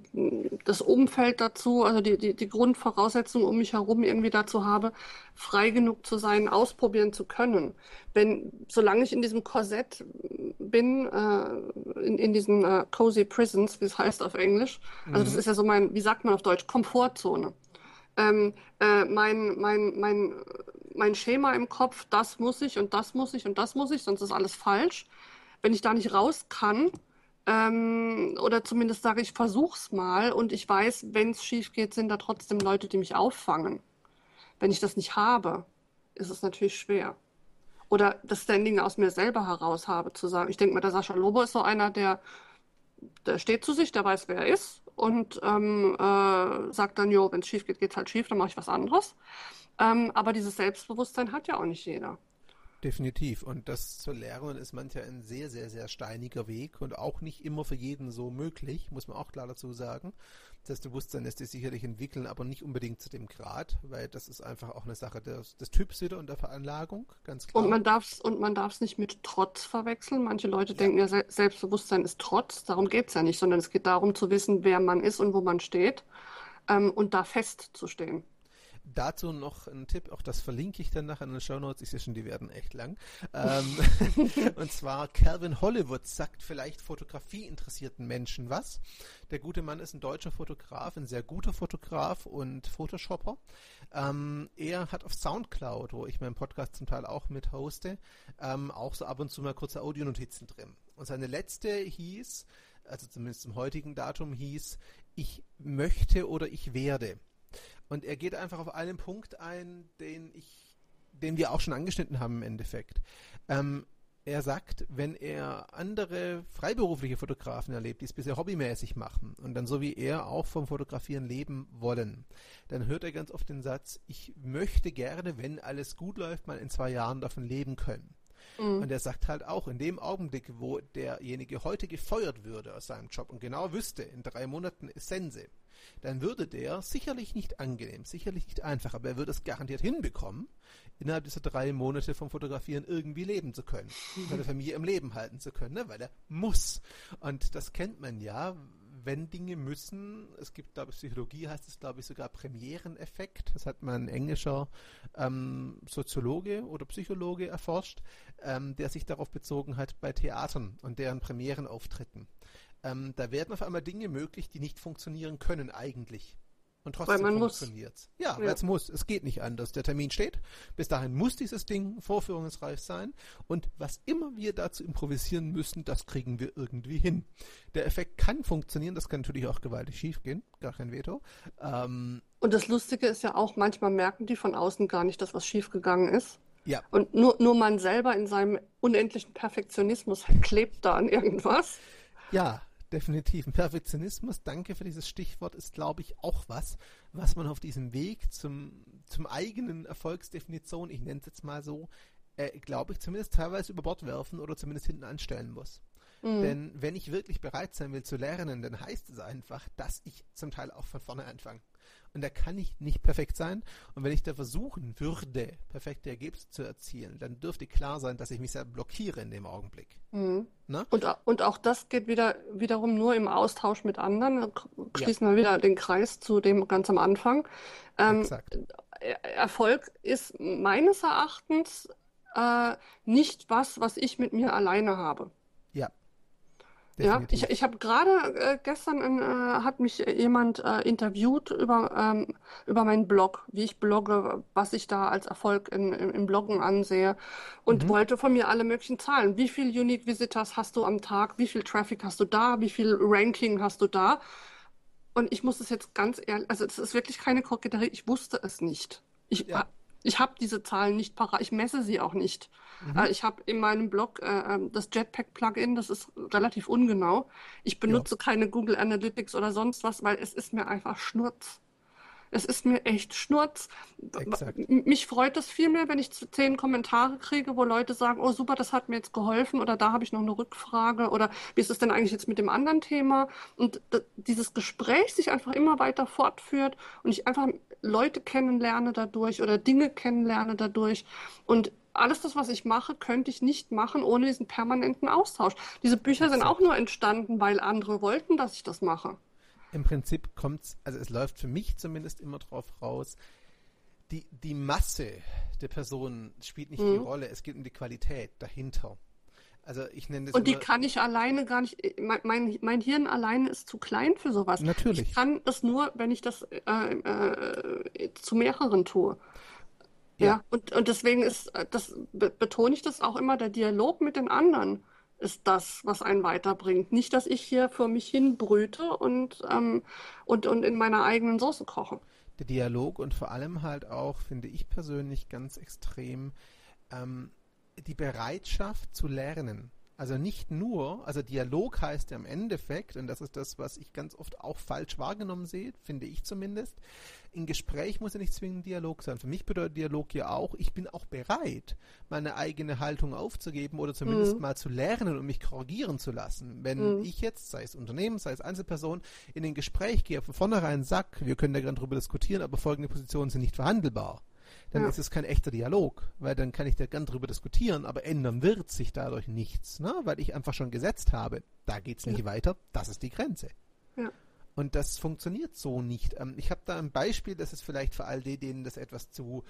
das Umfeld dazu, also die, die, die Grundvoraussetzungen um mich herum irgendwie dazu habe, frei genug zu sein, ausprobieren zu können. Wenn, solange ich in diesem Korsett bin, äh, in, in diesen äh, cozy prisons, wie es heißt auf Englisch, also mhm. das ist ja so mein, wie sagt man auf Deutsch, Komfortzone ähm, äh, mein, mein, mein, mein Schema im Kopf, das muss ich und das muss ich und das muss ich, sonst ist alles falsch. Wenn ich da nicht raus kann, ähm, oder zumindest sage ich, versuch's mal und ich weiß, wenn es schief geht, sind da trotzdem Leute, die mich auffangen. Wenn ich das nicht habe, ist es natürlich schwer. Oder das Standing aus mir selber heraus habe, zu sagen, ich denke mir, der Sascha Lobo ist so einer, der, der steht zu sich, der weiß, wer er ist und ähm, äh, sagt dann, jo, wenn es schief geht, geht's halt schief, dann mache ich was anderes. Ähm, aber dieses Selbstbewusstsein hat ja auch nicht jeder. Definitiv. Und das zu lernen ist manchmal ein sehr, sehr, sehr steiniger Weg und auch nicht immer für jeden so möglich, muss man auch klar dazu sagen. Das Bewusstsein lässt sich sicherlich entwickeln, aber nicht unbedingt zu dem Grad, weil das ist einfach auch eine Sache des, des Typs wieder und der Veranlagung, ganz klar. Und man darf es und man darf es nicht mit Trotz verwechseln. Manche Leute ja. denken ja, Selbstbewusstsein ist Trotz. Darum geht es ja nicht, sondern es geht darum zu wissen, wer man ist und wo man steht ähm, und da festzustehen. Dazu noch ein Tipp, auch das verlinke ich dann nachher in den Show Notes. Ich sehe schon, die werden echt lang. ähm, und zwar Calvin Hollywood sagt vielleicht Fotografie interessierten Menschen was. Der gute Mann ist ein deutscher Fotograf, ein sehr guter Fotograf und Photoshopper. Ähm, er hat auf Soundcloud, wo ich meinen Podcast zum Teil auch mit hoste, ähm, auch so ab und zu mal kurze Audionotizen drin. Und seine letzte hieß, also zumindest zum heutigen Datum hieß, ich möchte oder ich werde. Und er geht einfach auf einen Punkt ein, den ich, den wir auch schon angeschnitten haben im Endeffekt. Ähm, er sagt, wenn er andere freiberufliche Fotografen erlebt, die es bisher hobbymäßig machen und dann so wie er auch vom Fotografieren leben wollen, dann hört er ganz oft den Satz, ich möchte gerne, wenn alles gut läuft, mal in zwei Jahren davon leben können. Mhm. Und er sagt halt auch, in dem Augenblick, wo derjenige heute gefeuert würde aus seinem Job und genau wüsste, in drei Monaten ist Sense, dann würde der sicherlich nicht angenehm, sicherlich nicht einfach, aber er würde es garantiert hinbekommen, innerhalb dieser drei Monate vom Fotografieren irgendwie leben zu können, seine Familie im Leben halten zu können, ne? weil er muss. Und das kennt man ja, wenn Dinge müssen, es gibt, glaube ich, Psychologie heißt es, glaube ich, sogar Premiereneffekt. Das hat mal ein englischer ähm, Soziologe oder Psychologe erforscht, ähm, der sich darauf bezogen hat bei Theatern und deren Premierenauftritten. Ähm, da werden auf einmal Dinge möglich, die nicht funktionieren können eigentlich. Und trotzdem funktioniert es. Ja, ja. weil es muss. Es geht nicht anders. Der Termin steht. Bis dahin muss dieses Ding vorführungsreif sein. Und was immer wir dazu improvisieren müssen, das kriegen wir irgendwie hin. Der Effekt kann funktionieren. Das kann natürlich auch gewaltig schiefgehen. Gar kein Veto. Ähm, und das Lustige ist ja auch, manchmal merken die von außen gar nicht, dass was schiefgegangen ist. Ja. Und nur, nur man selber in seinem unendlichen Perfektionismus klebt da an irgendwas. Ja, definitiv. Perfektionismus, danke für dieses Stichwort, ist, glaube ich, auch was, was man auf diesem Weg zum, zum eigenen Erfolgsdefinition, ich nenne es jetzt mal so, äh, glaube ich, zumindest teilweise über Bord werfen oder zumindest hinten anstellen muss. Mhm. Denn wenn ich wirklich bereit sein will zu lernen, dann heißt es einfach, dass ich zum Teil auch von vorne anfange. Und da kann ich nicht perfekt sein. Und wenn ich da versuchen würde, perfekte Ergebnisse zu erzielen, dann dürfte klar sein, dass ich mich sehr blockiere in dem Augenblick. Mhm. Und, und auch das geht wieder wiederum nur im Austausch mit anderen. Schließen ja. wir wieder den Kreis zu dem ganz am Anfang. Ähm, Exakt. Erfolg ist meines Erachtens äh, nicht was, was ich mit mir alleine habe. Ja. Definitiv. Ja, ich, ich habe gerade äh, gestern äh, hat mich jemand äh, interviewt über ähm, über meinen Blog, wie ich blogge, was ich da als Erfolg in, in, im Bloggen ansehe und mhm. wollte von mir alle möglichen Zahlen. Wie viel Unique Visitors hast du am Tag? Wie viel Traffic hast du da? Wie viel Ranking hast du da? Und ich muss es jetzt ganz ehrlich, also es ist wirklich keine Koketterie. Ich wusste es nicht. Ich ja. Ich habe diese Zahlen nicht parat, ich messe sie auch nicht. Mhm. Äh, ich habe in meinem Blog äh, ähm, das Jetpack-Plugin, das ist relativ ungenau. Ich benutze ja. keine Google Analytics oder sonst was, weil es ist mir einfach Schnurz. Es ist mir echt Schnurz. Exakt. Mich freut es viel mehr, wenn ich zehn Kommentare kriege, wo Leute sagen, oh super, das hat mir jetzt geholfen oder da habe ich noch eine Rückfrage oder wie ist es denn eigentlich jetzt mit dem anderen Thema? Und dieses Gespräch sich einfach immer weiter fortführt und ich einfach Leute kennenlerne dadurch oder Dinge kennenlerne dadurch und alles das, was ich mache, könnte ich nicht machen ohne diesen permanenten Austausch. Diese Bücher sind auch nur entstanden, weil andere wollten, dass ich das mache im Prinzip kommt's, also es läuft für mich zumindest immer drauf raus, die, die Masse der Personen spielt nicht mhm. die Rolle, es geht um die Qualität dahinter. Also ich nenne das Und die kann ich alleine gar nicht, mein, mein, mein Hirn alleine ist zu klein für sowas. Natürlich. Ich kann das nur, wenn ich das äh, äh, zu mehreren tue. Ja. ja, und, und deswegen ist, das betone ich das auch immer, der Dialog mit den anderen ist das, was einen weiterbringt. Nicht, dass ich hier für mich hin brüte und, ähm, und, und in meiner eigenen Soße koche. Der Dialog und vor allem halt auch, finde ich persönlich ganz extrem, ähm, die Bereitschaft zu lernen. Also nicht nur, also Dialog heißt ja im Endeffekt, und das ist das, was ich ganz oft auch falsch wahrgenommen sehe, finde ich zumindest, in Gespräch muss ja nicht zwingend Dialog sein. Für mich bedeutet Dialog ja auch, ich bin auch bereit, meine eigene Haltung aufzugeben oder zumindest mhm. mal zu lernen und mich korrigieren zu lassen. Wenn mhm. ich jetzt, sei es Unternehmen, sei es Einzelperson, in ein Gespräch gehe, von vornherein sag, wir können da gerne drüber diskutieren, aber folgende Positionen sind nicht verhandelbar dann ja. ist es kein echter Dialog, weil dann kann ich da gern drüber diskutieren, aber ändern wird sich dadurch nichts, ne? weil ich einfach schon gesetzt habe, da geht's nicht ja. weiter, das ist die Grenze. Ja. Und das funktioniert so nicht. Ähm, ich habe da ein Beispiel, das ist vielleicht für all die, denen das etwas zu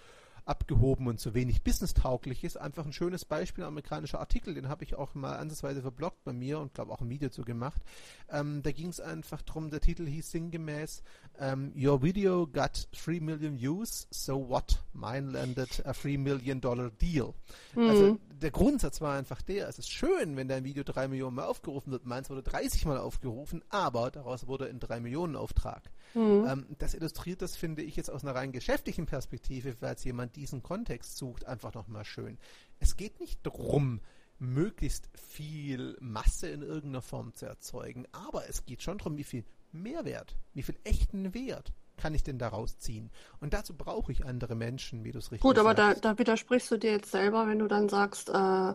abgehoben und zu wenig businesstauglich ist. Einfach ein schönes Beispiel, ein amerikanischer Artikel, den habe ich auch mal ansatzweise verblockt bei mir und glaube auch ein Video zu gemacht. Ähm, da ging es einfach drum, der Titel hieß sinngemäß ähm, Your video got 3 million views, so what? Mine landed a 3 million dollar deal. Mhm. Also der Grundsatz war einfach der, es ist schön, wenn dein Video 3 Millionen Mal aufgerufen wird, meins wurde 30 Mal aufgerufen, aber daraus wurde ein 3 Millionen Auftrag. Mhm. Ähm, das illustriert das, finde ich, jetzt aus einer rein geschäftlichen Perspektive, falls jemand diesen Kontext sucht, einfach nochmal schön. Es geht nicht darum, möglichst viel Masse in irgendeiner Form zu erzeugen, aber es geht schon darum, wie viel Mehrwert, wie viel echten Wert kann ich denn daraus ziehen? Und dazu brauche ich andere Menschen, wie du es richtig Gut, aber da, da widersprichst du dir jetzt selber, wenn du dann sagst, äh,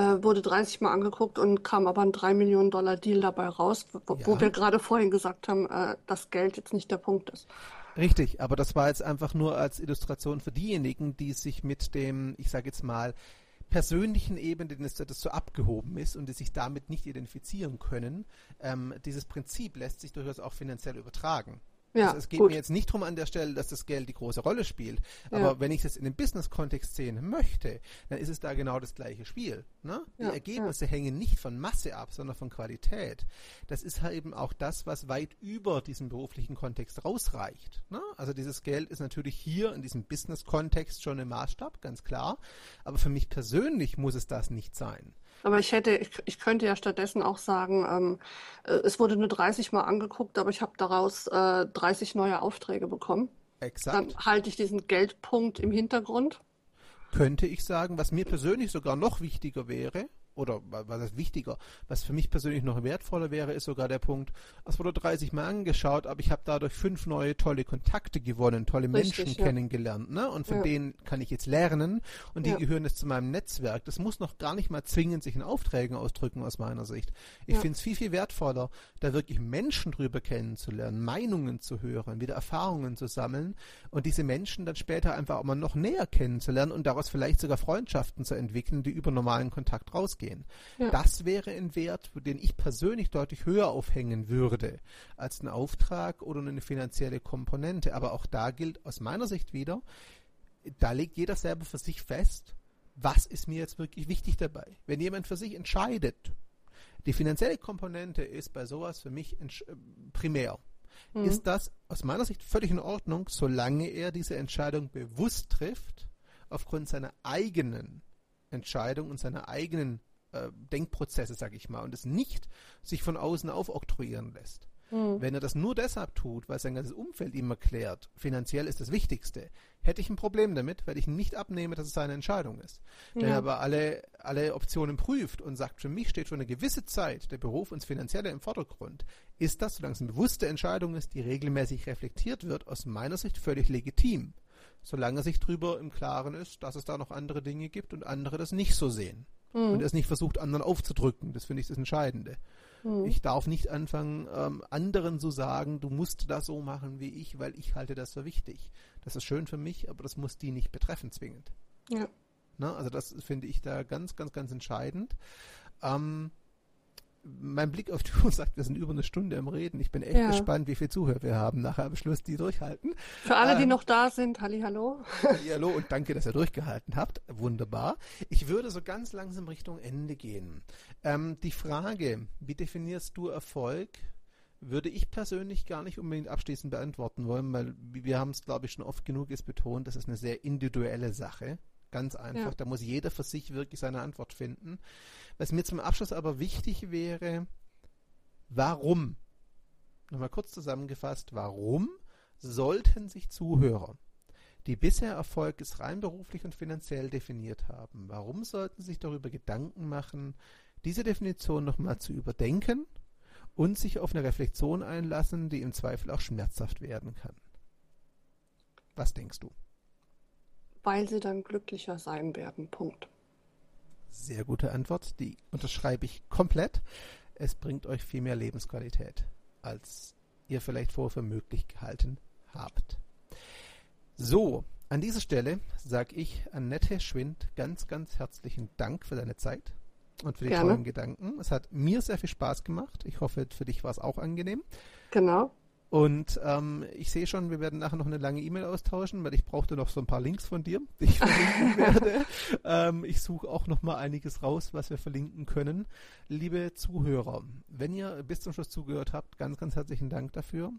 wurde 30 Mal angeguckt und kam aber ein 3 Millionen Dollar Deal dabei raus, wo, ja. wo wir gerade vorhin gesagt haben, äh, dass Geld jetzt nicht der Punkt ist. Richtig, aber das war jetzt einfach nur als Illustration für diejenigen, die sich mit dem, ich sage jetzt mal, persönlichen Ebene, dass das so abgehoben ist und die sich damit nicht identifizieren können. Ähm, dieses Prinzip lässt sich durchaus auch finanziell übertragen. Ja, also es geht gut. mir jetzt nicht darum an der Stelle, dass das Geld die große Rolle spielt. Aber ja. wenn ich es in den Business-Kontext sehen möchte, dann ist es da genau das gleiche Spiel. Ne? Die ja, Ergebnisse ja. hängen nicht von Masse ab, sondern von Qualität. Das ist halt eben auch das, was weit über diesen beruflichen Kontext rausreicht. Ne? Also dieses Geld ist natürlich hier in diesem Business-Kontext schon im Maßstab, ganz klar. Aber für mich persönlich muss es das nicht sein. Aber ich hätte, ich, ich könnte ja stattdessen auch sagen, ähm, äh, es wurde nur 30 Mal angeguckt, aber ich habe daraus äh, 30 neue Aufträge bekommen. Exakt. Dann halte ich diesen Geldpunkt im Hintergrund. Könnte ich sagen, was mir persönlich sogar noch wichtiger wäre, oder was ist wichtiger, was für mich persönlich noch wertvoller wäre, ist sogar der Punkt, es wurde 30 Mal angeschaut, aber ich habe dadurch fünf neue tolle Kontakte gewonnen, tolle Richtig, Menschen ja. kennengelernt, ne? Und von ja. denen kann ich jetzt lernen und die ja. gehören jetzt zu meinem Netzwerk. Das muss noch gar nicht mal zwingend sich in Aufträgen ausdrücken aus meiner Sicht. Ich finde es viel, viel wertvoller, da wirklich Menschen drüber kennenzulernen, Meinungen zu hören, wieder Erfahrungen zu sammeln und diese Menschen dann später einfach auch mal noch näher kennenzulernen und daraus vielleicht sogar Freundschaften zu entwickeln, die über normalen Kontakt rausgehen ausgehen. Ja. Das wäre ein Wert, den ich persönlich deutlich höher aufhängen würde als ein Auftrag oder eine finanzielle Komponente. Aber auch da gilt aus meiner Sicht wieder, da legt jeder selber für sich fest, was ist mir jetzt wirklich wichtig dabei. Wenn jemand für sich entscheidet, die finanzielle Komponente ist bei sowas für mich äh, primär. Mhm. Ist das aus meiner Sicht völlig in Ordnung, solange er diese Entscheidung bewusst trifft, aufgrund seiner eigenen Entscheidung und seiner eigenen äh, Denkprozesse, sag ich mal, und es nicht sich von außen aufoktroyieren lässt. Mhm. Wenn er das nur deshalb tut, weil sein ganzes Umfeld ihm erklärt, finanziell ist das Wichtigste, hätte ich ein Problem damit, weil ich nicht abnehme, dass es seine Entscheidung ist. Ja. Wenn er aber alle, alle Optionen prüft und sagt, für mich steht schon eine gewisse Zeit der Beruf und das Finanzielle im Vordergrund, ist das, solange es eine bewusste Entscheidung ist, die regelmäßig reflektiert wird, aus meiner Sicht völlig legitim. Solange er sich darüber im Klaren ist, dass es da noch andere Dinge gibt und andere das nicht so sehen mhm. und es nicht versucht, anderen aufzudrücken. Das finde ich das Entscheidende. Mhm. Ich darf nicht anfangen, ähm, anderen zu sagen, du musst das so machen wie ich, weil ich halte das für wichtig. Das ist schön für mich, aber das muss die nicht betreffen zwingend. Ja. Na, also das finde ich da ganz, ganz, ganz entscheidend. Ähm, mein Blick auf die Uhr sagt, wir sind über eine Stunde im Reden. Ich bin echt ja. gespannt, wie viel Zuhörer wir haben nachher am Schluss, die durchhalten. Für alle, ähm, die noch da sind, halli, hallo. Hallo und danke, dass ihr durchgehalten habt. Wunderbar. Ich würde so ganz langsam Richtung Ende gehen. Ähm, die Frage, wie definierst du Erfolg? Würde ich persönlich gar nicht unbedingt abschließend beantworten wollen, weil wir haben es, glaube ich, schon oft genug ist betont, das ist eine sehr individuelle Sache. Ganz einfach. Ja. Da muss jeder für sich wirklich seine Antwort finden. Was mir zum Abschluss aber wichtig wäre, warum? Nochmal kurz zusammengefasst, warum sollten sich Zuhörer, die bisher Erfolg ist rein beruflich und finanziell definiert haben, warum sollten sie sich darüber Gedanken machen, diese Definition nochmal zu überdenken und sich auf eine Reflexion einlassen, die im Zweifel auch schmerzhaft werden kann? Was denkst du? Weil sie dann glücklicher sein werden. Punkt. Sehr gute Antwort, die unterschreibe ich komplett. Es bringt euch viel mehr Lebensqualität, als ihr vielleicht vorher für möglich gehalten habt. So, an dieser Stelle sage ich Annette Schwind ganz, ganz herzlichen Dank für deine Zeit und für die Gerne. tollen Gedanken. Es hat mir sehr viel Spaß gemacht. Ich hoffe, für dich war es auch angenehm. Genau. Und ähm, ich sehe schon, wir werden nachher noch eine lange E-Mail austauschen, weil ich brauchte noch so ein paar Links von dir, die ich verlinken werde. Ähm, ich suche auch noch mal einiges raus, was wir verlinken können. Liebe Zuhörer, wenn ihr bis zum Schluss zugehört habt, ganz, ganz herzlichen Dank dafür.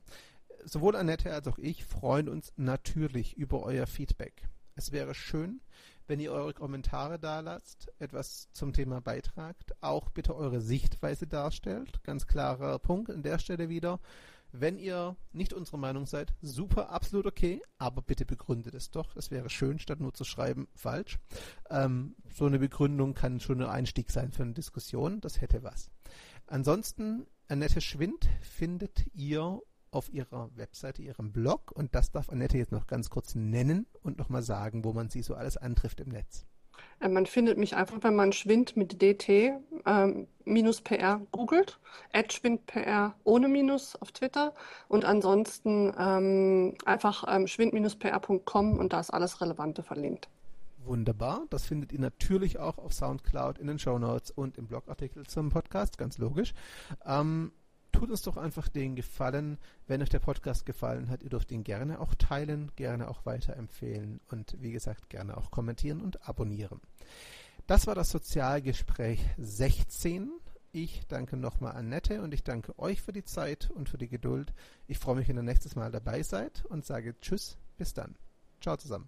Sowohl Annette als auch ich freuen uns natürlich über euer Feedback. Es wäre schön, wenn ihr eure Kommentare da lasst, etwas zum Thema beitragt, auch bitte eure Sichtweise darstellt. Ganz klarer Punkt an der Stelle wieder. Wenn ihr nicht unsere Meinung seid, super, absolut okay, aber bitte begründet es doch. Es wäre schön, statt nur zu schreiben, falsch. Ähm, so eine Begründung kann schon ein Einstieg sein für eine Diskussion. Das hätte was. Ansonsten, Annette Schwind findet ihr auf ihrer Webseite, ihrem Blog. Und das darf Annette jetzt noch ganz kurz nennen und nochmal sagen, wo man sie so alles antrifft im Netz. Äh, man findet mich einfach, wenn man Schwind mit DT ähm, minus PR googelt, schwindpr ohne Minus auf Twitter und ansonsten ähm, einfach ähm, schwind-pr.com und da ist alles Relevante verlinkt. Wunderbar. Das findet ihr natürlich auch auf Soundcloud in den Show Notes und im Blogartikel zum Podcast, ganz logisch. Ähm, tut uns doch einfach den Gefallen, wenn euch der Podcast gefallen hat. Ihr dürft ihn gerne auch teilen, gerne auch weiterempfehlen und wie gesagt gerne auch kommentieren und abonnieren. Das war das Sozialgespräch 16. Ich danke nochmal Annette und ich danke euch für die Zeit und für die Geduld. Ich freue mich, wenn ihr nächstes Mal dabei seid und sage Tschüss, bis dann. Ciao zusammen.